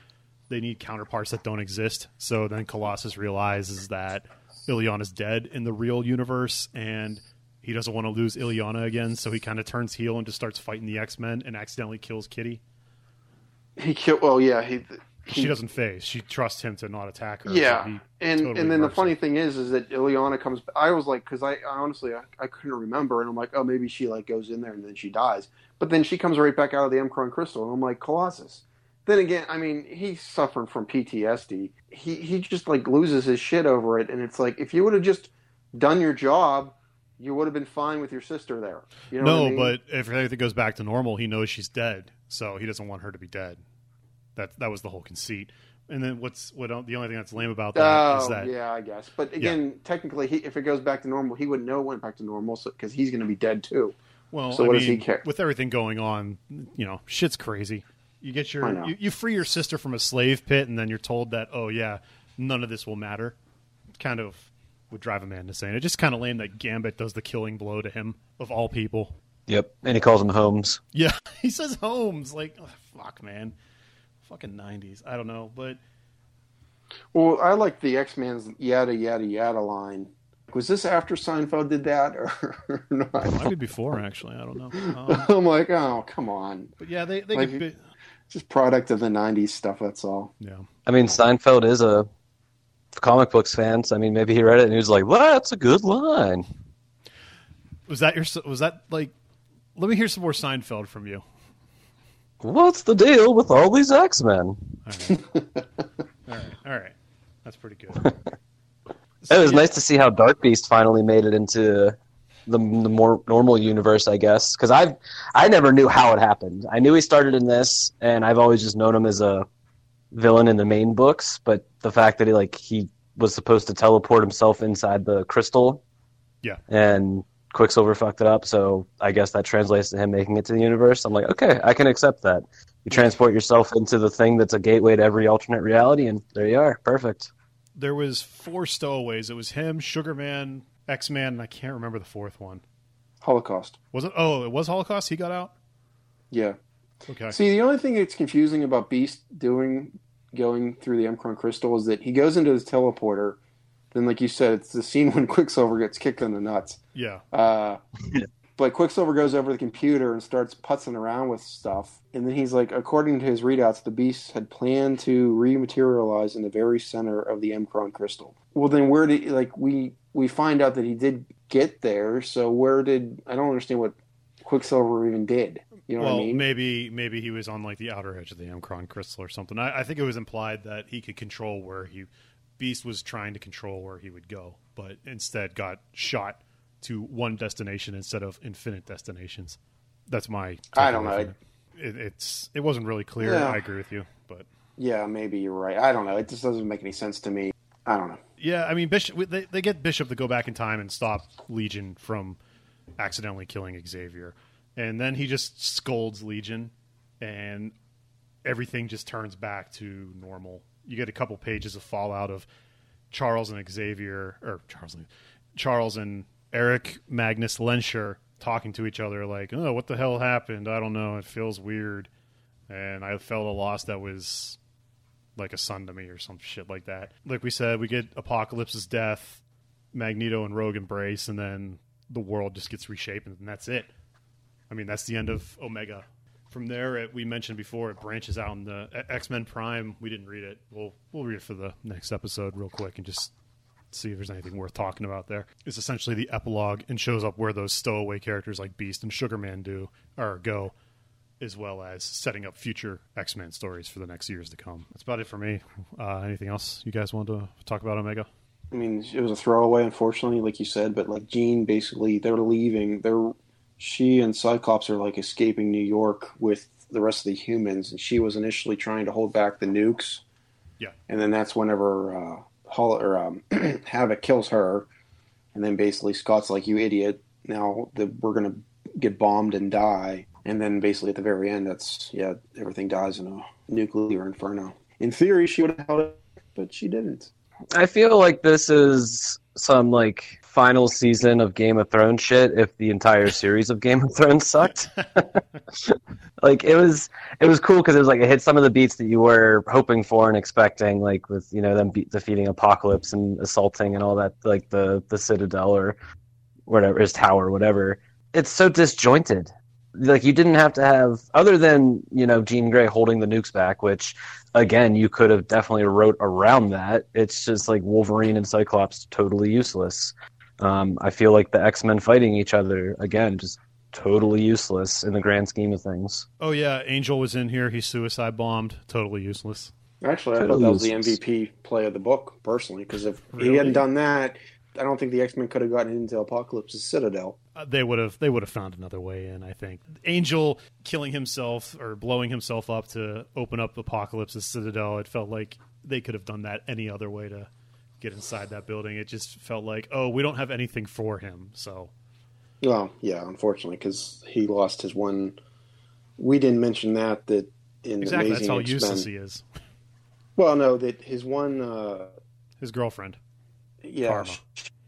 they need counterparts that don't exist. So then Colossus realizes that Illyana's dead in the real universe, and he doesn't want to lose Illyana again. So he kind of turns heel and just starts fighting the X Men and accidentally kills Kitty. He killed. Well, yeah, he. he She doesn't phase. She trusts him to not attack her. Yeah, he and totally and then the funny it. thing is, is that Illyana comes. I was like, because I, I honestly I, I couldn't remember, and I'm like, oh, maybe she like goes in there and then she dies, but then she comes right back out of the M'Kraan crystal, and I'm like, Colossus. Then again, I mean, he's suffering from PTSD. He he just like loses his shit over it, and it's like if you would have just done your job, you would have been fine with your sister there. You know no, what I mean? but if everything goes back to normal, he knows she's dead, so he doesn't want her to be dead. That that was the whole conceit. And then what's what the only thing that's lame about that is Oh, that yeah, I guess. But again, technically, he, if it goes back to normal, he wouldn't know it went back to normal because he's going to be dead too. Well, So I what mean, does he care? with everything going on, you know, shit's crazy. You get your you, you free your sister from a slave pit, and then you're told that oh yeah, none of this will matter. Kind of would drive a man insane. It just kind of lame that Gambit does the killing blow to him of all people. Yep, and he calls him Holmes. Yeah, he says Holmes like ugh, fuck man, fucking nineties. I don't know, but Well, I like the X Men's yada yada yada line. Was this after Seinfeld did that or not? might be before actually. I don't know. Um, I'm like, oh, come on. but yeah, they they Like- get bit, Just product of the '90s stuff. That's all. Yeah. I mean, Seinfeld is a comic books fan, so I mean, maybe he read it and he was like, "Well, that's a good line." Was that your? Was that like? Let me hear some more Seinfeld from you. What's the deal with all these X Men? All right. all right. All right. That's pretty good. It was nice to see how Dark Beast finally made it into the, the more normal universe, I guess. Because I've I never knew how it happened. I knew he started in this, and I've always just known him as a villain in the main books. But the fact that he like he was supposed to teleport himself inside the crystal, Yeah. and Quicksilver fucked it up. So I guess that translates to him making it to the universe. I'm like, okay, I can accept that. You transport yourself into the thing that's a gateway to every alternate reality, and there you are, perfect. There was four stowaways. It was him, Sugarman, X Man, and I can't remember the fourth one. Holocaust. Was it? Oh, it was Holocaust. He got out. Yeah. Okay. See, the only thing that's confusing about Beast doing going through the M'Kraan crystal is that he goes into his teleporter. Then, like you said, it's the scene when Quicksilver gets kicked in the nuts. Yeah. Uh, but Quicksilver goes over the computer and starts putzing around with stuff. And then he's like, according to his readouts, the Beast had planned to rematerialize in the very center of the Emcron crystal. Well, then where did like we we find out that he did get there? So where did I don't understand what Quicksilver even did. You know well, what I mean? maybe maybe he was on like the outer edge of the M'Kraan crystal or something. I, I think it was implied that he could control where he Beast was trying to control where he would go, but instead got shot to one destination instead of infinite destinations. That's my. I don't know. It. It, it's it wasn't really clear. Yeah. I agree with you, but Yeah, maybe you're right. I don't know. It just doesn't make any sense to me. I don't know. Yeah, I mean Bishop. They, they get Bishop to go back in time and stop Legion from accidentally killing Xavier, and then he just scolds Legion, and everything just turns back to normal. You get a couple pages of fallout of Charles and Xavier, or Charles, Charles and Eric Magnus Lehnsherr talking to each other like, "Oh, what the hell happened? I don't know. It feels weird." And I felt a loss that was like a son to me or some shit like that. Like we said, we get Apocalypse's death, Magneto and Rogue embrace, and then the world just gets reshaped, and that's it. I mean, that's the end of Omega. From there, it, we mentioned before, it branches out in the uh, X Men Prime. We didn't read it. We'll we'll read it for the next episode real quick and just see if there's anything worth talking about there. It's essentially the epilogue and shows up where those stowaway characters like Beast and Sugarman do or go, as well as setting up future X Men stories for the next years to come. That's about it for me. Uh, anything else you guys want to talk about Omega? I mean, it was a throwaway, unfortunately, like you said. But like Jean, basically, they're leaving. They're she and Cyclops are like escaping New York with the rest of the humans, and she was initially trying to hold back the nukes. Yeah. And then that's whenever uh, Hol- or um, Havoc kills her, and then basically Scott's like, "You idiot! Now the, we're gonna get bombed and die." And then basically at the very end, that's yeah, everything dies in a nuclear inferno. In theory, she would have held it, but she didn't. I feel like this is some like final season of Game of Thrones shit if the entire series of Game of Thrones sucked. like it was it was cool because it was like it hit some of the beats that you were hoping for and expecting like with you know them be- defeating apocalypse and assaulting and all that like the the citadel or whatever his tower whatever it's so disjointed like you didn't have to have other than you know Jean Grey holding the nukes back which again you could have definitely wrote around that it's just like Wolverine and Cyclops totally useless um, I feel like the X-Men fighting each other again just totally useless in the grand scheme of things Oh yeah, Angel was in here. He suicide bombed. Totally useless. Actually, I thought that was the. MVP play of the book, personally, because if Really? he hadn't done that, I don't think the X Men could have gotten into Apocalypse's Citadel. Uh, they would have they would have found another way in. I think Angel killing himself or blowing himself up to open up Apocalypse's citadel. It felt like they could have done that any other way to get inside that building. It just felt like oh, we don't have anything for him. So Well, yeah, unfortunately, because he lost his one. We didn't mention that that in exactly, that's Amazing how X-Men. useless he is. Well, no, that his one. Uh, His girlfriend. Yeah, Karma.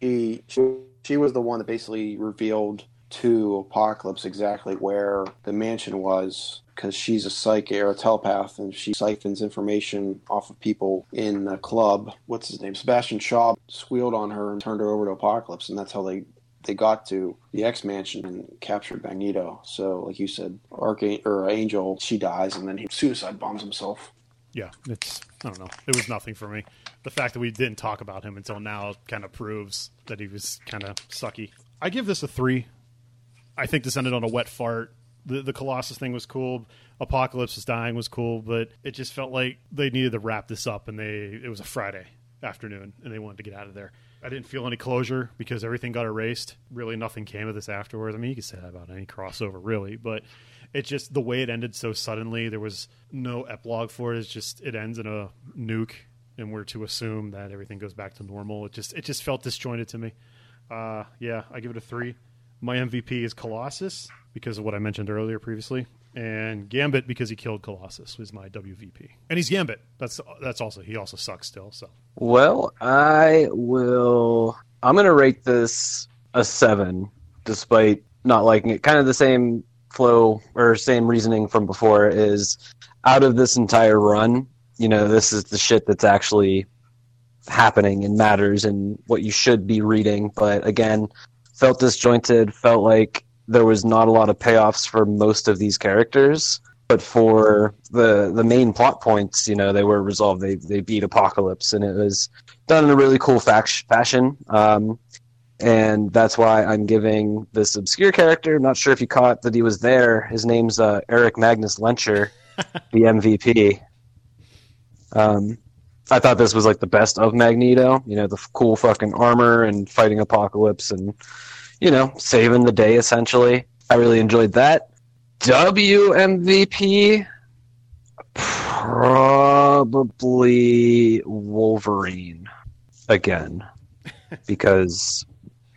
she, she she was the one that basically revealed to Apocalypse exactly where the mansion was because she's a psychic or a telepath and she siphons information off of people in the club. What's his name? Sebastian Shaw squealed on her and turned her over to Apocalypse, and that's how they they got to the X Mansion and captured Magneto. So, like you said, Archangel or Angel, she dies, and then he suicide bombs himself. Yeah, it's I don't know. It was nothing for me. The fact that we didn't talk about him until now kind of proves that he was kind of sucky. I give this a three. I think this ended on a wet fart. The the Colossus thing was cool. Apocalypse is dying was cool, but it just felt like they needed to wrap this up, and they it was a Friday afternoon, and they wanted to get out of there. I didn't feel any closure because everything got erased. Really, nothing came of this afterwards. I mean, you could say that about any crossover, really, but it just the way it ended so suddenly. There was no epilogue for it. It's just it ends in a nuke, and we're to assume that everything goes back to normal. It just it just felt disjointed to me. Uh, yeah, I give it a three. My MVP is Colossus because of what I mentioned earlier previously, and Gambit because he killed Colossus was my WVP, and he's Gambit. That's that's also he also sucks still. So Well, I will. I'm to rate this a seven, despite not liking it. Kind of the same flow or same reasoning from before is out of this entire run, you know, this is the shit that's actually happening and matters and what you should be reading. But again, felt disjointed, felt like there was not a lot of payoffs for most of these characters. But for the the main plot points, you know, they were resolved. They they beat Apocalypse, and it was done in a really cool fac- fashion. Um, and that's why I'm giving this obscure character. I'm not sure if you caught that he was there. His name's uh, Erik Magnus Lehnsherr, the MVP. Um, I thought this was like the best of Magneto. You know, the cool fucking armor and fighting Apocalypse, and you know, saving the day essentially. I really enjoyed that. WMVP probably Wolverine again because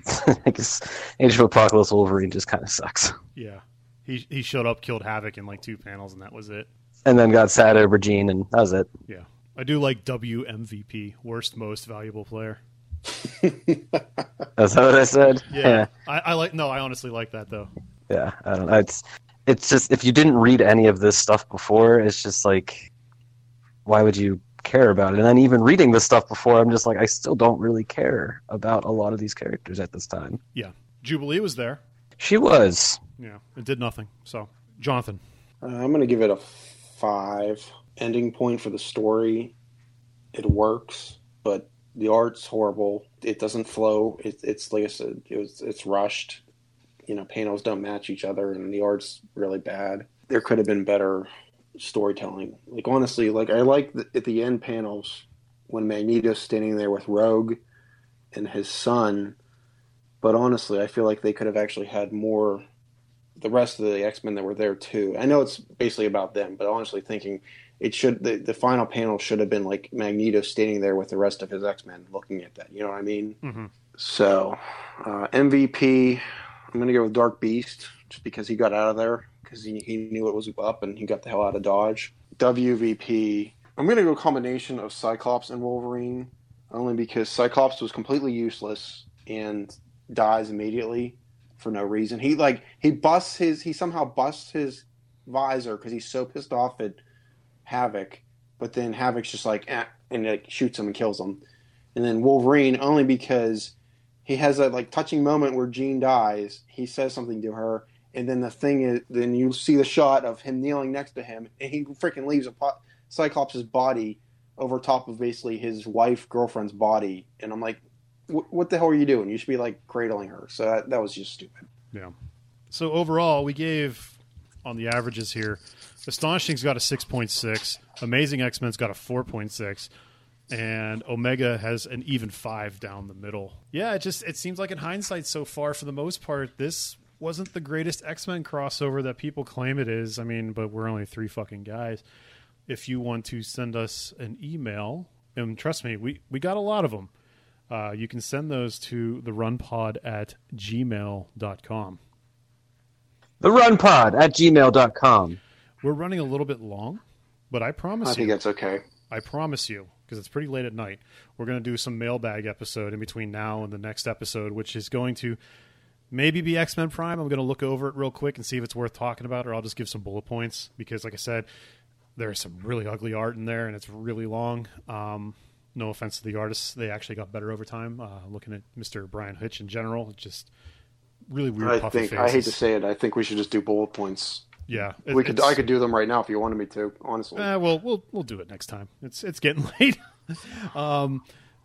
I guess Age of Apocalypse Wolverine just kind of sucks. yeah, he he showed up, killed Havoc in like two panels, and that was it. And then got sad over Jean, and that was it. Yeah, I do like WMVP, worst most valuable player. That's what I said. Yeah, I, I like. No, I honestly like that though. yeah. I don't know. It's it's just if you didn't read any of this stuff before, it's just like, why would you care about it? And then even reading this stuff before, I'm just like, I still don't really care about a lot of these characters at this time. Yeah, Jubilee was there. She was. Yeah, it did nothing. So, Jonathan. Uh, I'm going to give it a five. Ending point for the story. It works, but the art's horrible. It doesn't flow. It, it's like I said, it was it's rushed. You know, panels don't match each other, and the art's really bad. There could have been better storytelling. Like honestly, like I like the, at the end panels when Magneto's standing there with Rogue and his son. But honestly, I feel like they could have actually had more the rest of the X Men that were there too. I know it's basically about them, but honestly, thinking it should the, the final panel should have been like Magneto standing there with the rest of his X Men looking at that. You know what I mean? Mm-hmm. So uh, MVP, I'm gonna go with Dark Beast just because he got out of there because he, he knew it was up and he got the hell out of Dodge. WVP, I'm gonna go combination of Cyclops and Wolverine only because Cyclops was completely useless and dies immediately for no reason. He like he busts his he somehow busts his visor because he's so pissed off at Havoc, but then Havoc's just like eh, and like shoots him and kills him, and then Wolverine only because he has that like touching moment where Jean dies. He says something to her, and then the thing is, then you see the shot of him kneeling next to him, and he freaking leaves a po- body over top of basically his wife girlfriend's body, and I'm like, what the hell are you doing? You should be like cradling her. So that, that was just stupid. Yeah. So overall, we gave on the averages here. Astonishing's got a six point six. Amazing X Men's got a four point six. And Omega has an even five down the middle. Yeah, it just it seems like in hindsight so far, for the most part, this wasn't the greatest X Men crossover that people claim it is. I mean, but we're only three fucking guys. If you want to send us an email, and trust me, we, we got a lot of them. Uh, you can send those to the runpod at gmail.com. The runpod at gmail.com. We're running a little bit long, but I promise I you, think that's okay. I promise you, because it's pretty late at night, we're going to do some mailbag episode in between now and the next episode, which is going to maybe be X Men Prime. I'm going to look over it real quick and see if it's worth talking about, or I'll just give some bullet points because, like I said, there's some really ugly art in there and it's really long. Um, no offense to the artists, they actually got better over time. Uh, looking at Mr. Bryan Hitch in general, just really weird. I think faces. I hate to say it. I think we should just do bullet points. Yeah, it- we could. I could do them right now if you wanted me to. Honestly, Eh, well, we'll we'll do it next time. It's it's getting late. um,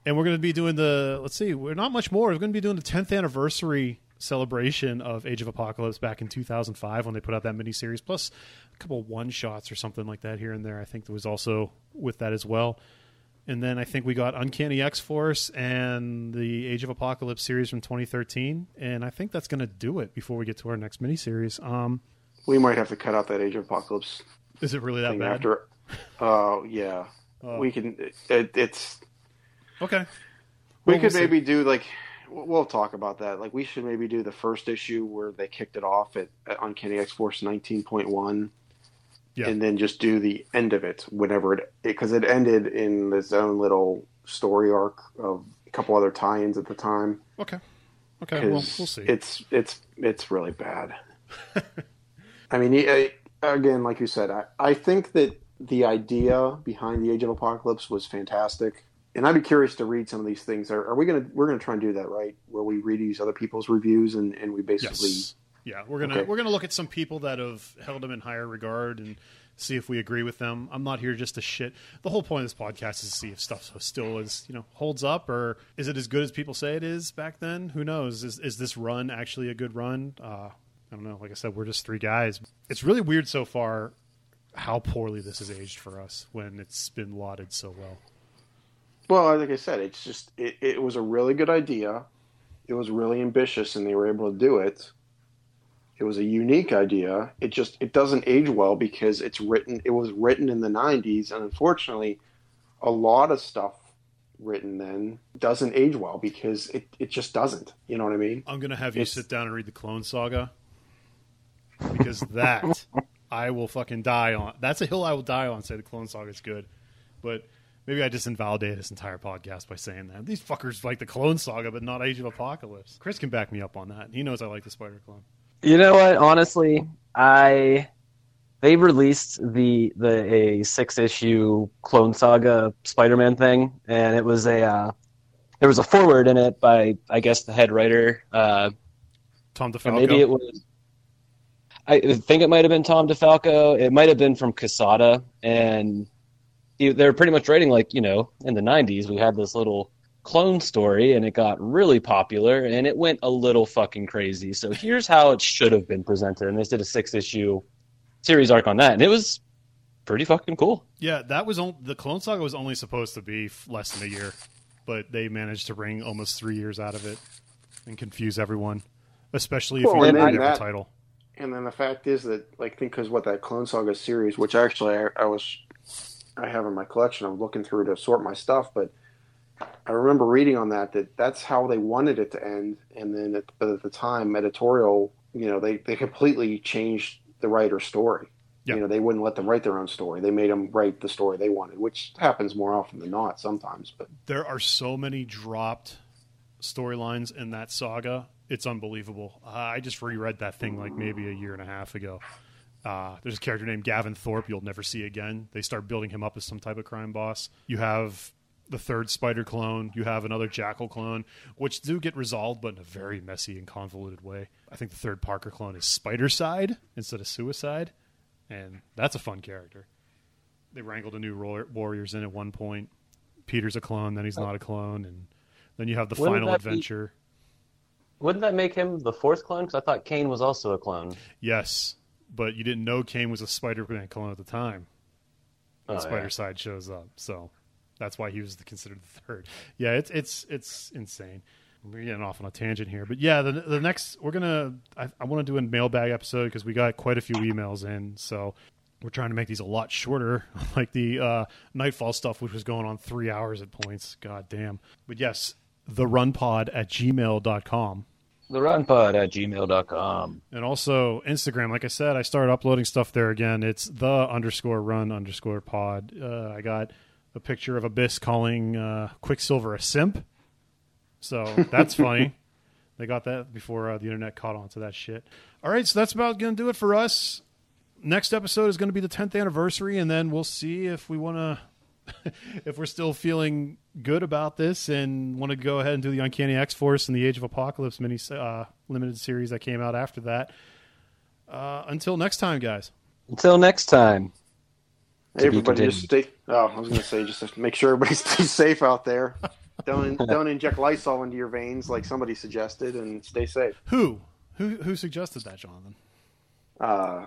and we're going to be doing the. Let's see, we're not much more. We're going to be doing the 10th anniversary celebration of Age of Apocalypse back in 2005 when they put out that miniseries, plus a couple one shots or something like that here and there. I think there was also with that as well. And then I think we got Uncanny X Force and the Age of Apocalypse series from 2013. And I think that's going to do it before we get to our next miniseries. Um, we might have to cut out that Age of Apocalypse is it really that bad? after. Oh yeah, Oh. we can. It, it's Okay. we Well, could we'll see. maybe do like we'll talk about that. Like we should maybe do the first issue where they kicked it off at, at Uncanny X Force 19.1. Yeah. And then just do the end of it whenever it because it, ended in its own little story arc of a couple other tie-ins at the time. Okay. Okay. Well, we'll see. It's it's it's really bad. I mean, I- again, like you said, I, I think that the idea behind the Age of Apocalypse was fantastic, and I'd be curious to read some of these things. Are, are we gonna we're gonna try and do that right, where we read these other people's reviews and, and we basically yes. Yeah, we're gonna Okay. we're gonna look at some people that have held them in higher regard and see if we agree with them. I'm not here just to shit. The whole point of this podcast is to see if stuff still is you know holds up or is it as good as people say it is back then. Who knows? Is is this run actually a good run? Uh, I don't know. Like I said, we're just three guys. It's really weird so far how poorly this has aged for us when it's been lauded so well. Well, like I said, it's just it, it was a really good idea. It was really ambitious, and they were able to do it. It was a unique idea. It just it doesn't age well because it's written. It was written in the '90s, and unfortunately, a lot of stuff written then doesn't age well because it, it just doesn't. You know what I mean? I'm gonna have you It's- sit down and read the Clone Saga because that I will fucking die on. That's a hill I will die on. Say the Clone Saga is good, but maybe I just invalidate this entire podcast by saying that these fuckers like the Clone Saga, but not Age of Apocalypse. Chris can back me up on that. He knows I like the Spider Clone. You know what? Honestly, I they released the the a six issue Clone Saga Spider Man thing, and it was a uh, there was a forward in it by I guess the head writer. Uh, Tom DeFalco. maybe it was. I think it might have been Tom DeFalco. It might have been from Quesada, and he- they were pretty much writing like you know in the '90s we had this little clone story, and it got really popular, and it went a little fucking crazy. So here's how it should have been presented, and they did a six issue series arc on that, and it was pretty fucking cool. Yeah, that was on, the Clone Saga was only supposed to be less than a year, but they managed to wring almost three years out of it and confuse everyone, especially if Well, you and read a then different that- title. And then the fact is that, like, think because what that Clone Saga series, which actually I, I was, I have in my collection. I'm looking through to sort my stuff, but I remember reading on that that that's how they wanted it to end. And then at, but at the time, editorial, you know, they they completely changed the writer's story. Yeah. You know, they wouldn't let them write their own story. They made them write the story they wanted, which happens more often than not sometimes. But there are so many dropped storylines in that saga. It's unbelievable. I just reread that thing like maybe a year and a half ago. Uh, there's a character named Gavin Thorpe you'll never see again. They start building him up as some type of crime boss. You have the third Spider clone. You have another Jackal clone, which do get resolved, but in a very messy and convoluted way. I think the third Parker clone is Spidercide instead of Suicide, and that's a fun character. They wrangled a new Roar- Warriors in at one point. Peter's a clone, then he's not a clone, and then you have the Wouldn't final that be- adventure. Wouldn't that make him the fourth clone? Because I thought Kane was also a clone. Yes, but you didn't know Kane was a Spider-Man clone at the time. Oh, Spider yeah. Side shows up, so that's why he was the, considered the third. Yeah, it's it's it's insane. We're getting off on a tangent here, but yeah, the the next we're gonna I, I want to do a mailbag episode because we got quite a few emails in, so we're trying to make these a lot shorter, like the uh, Knightfall stuff, which was going on three hours at points. God damn! But yes, the runpod at gmail.com. The runpod at gmail.com. And also Instagram. Like I said, I started uploading stuff there again. It's the underscore run underscore pod. Uh, I got a picture of Abyss calling uh, Quicksilver a simp. So that's funny. They got that before uh, the internet caught on to that shit. All right, so that's about going to do it for us. Next episode is going to be the 10th anniversary, and then we'll see if we want to if we're still feeling good about this and want to go ahead and do the Uncanny X Force and the Age of Apocalypse mini uh, limited series that came out after that. Uh, until next time, guys. Until next time. Hey, everybody, just stay. Oh, I was going to say, just make sure everybody stays safe out there. Don't don't inject Lysol into your veins like somebody suggested, and stay safe. Who who who suggested that, Jonathan? Uh,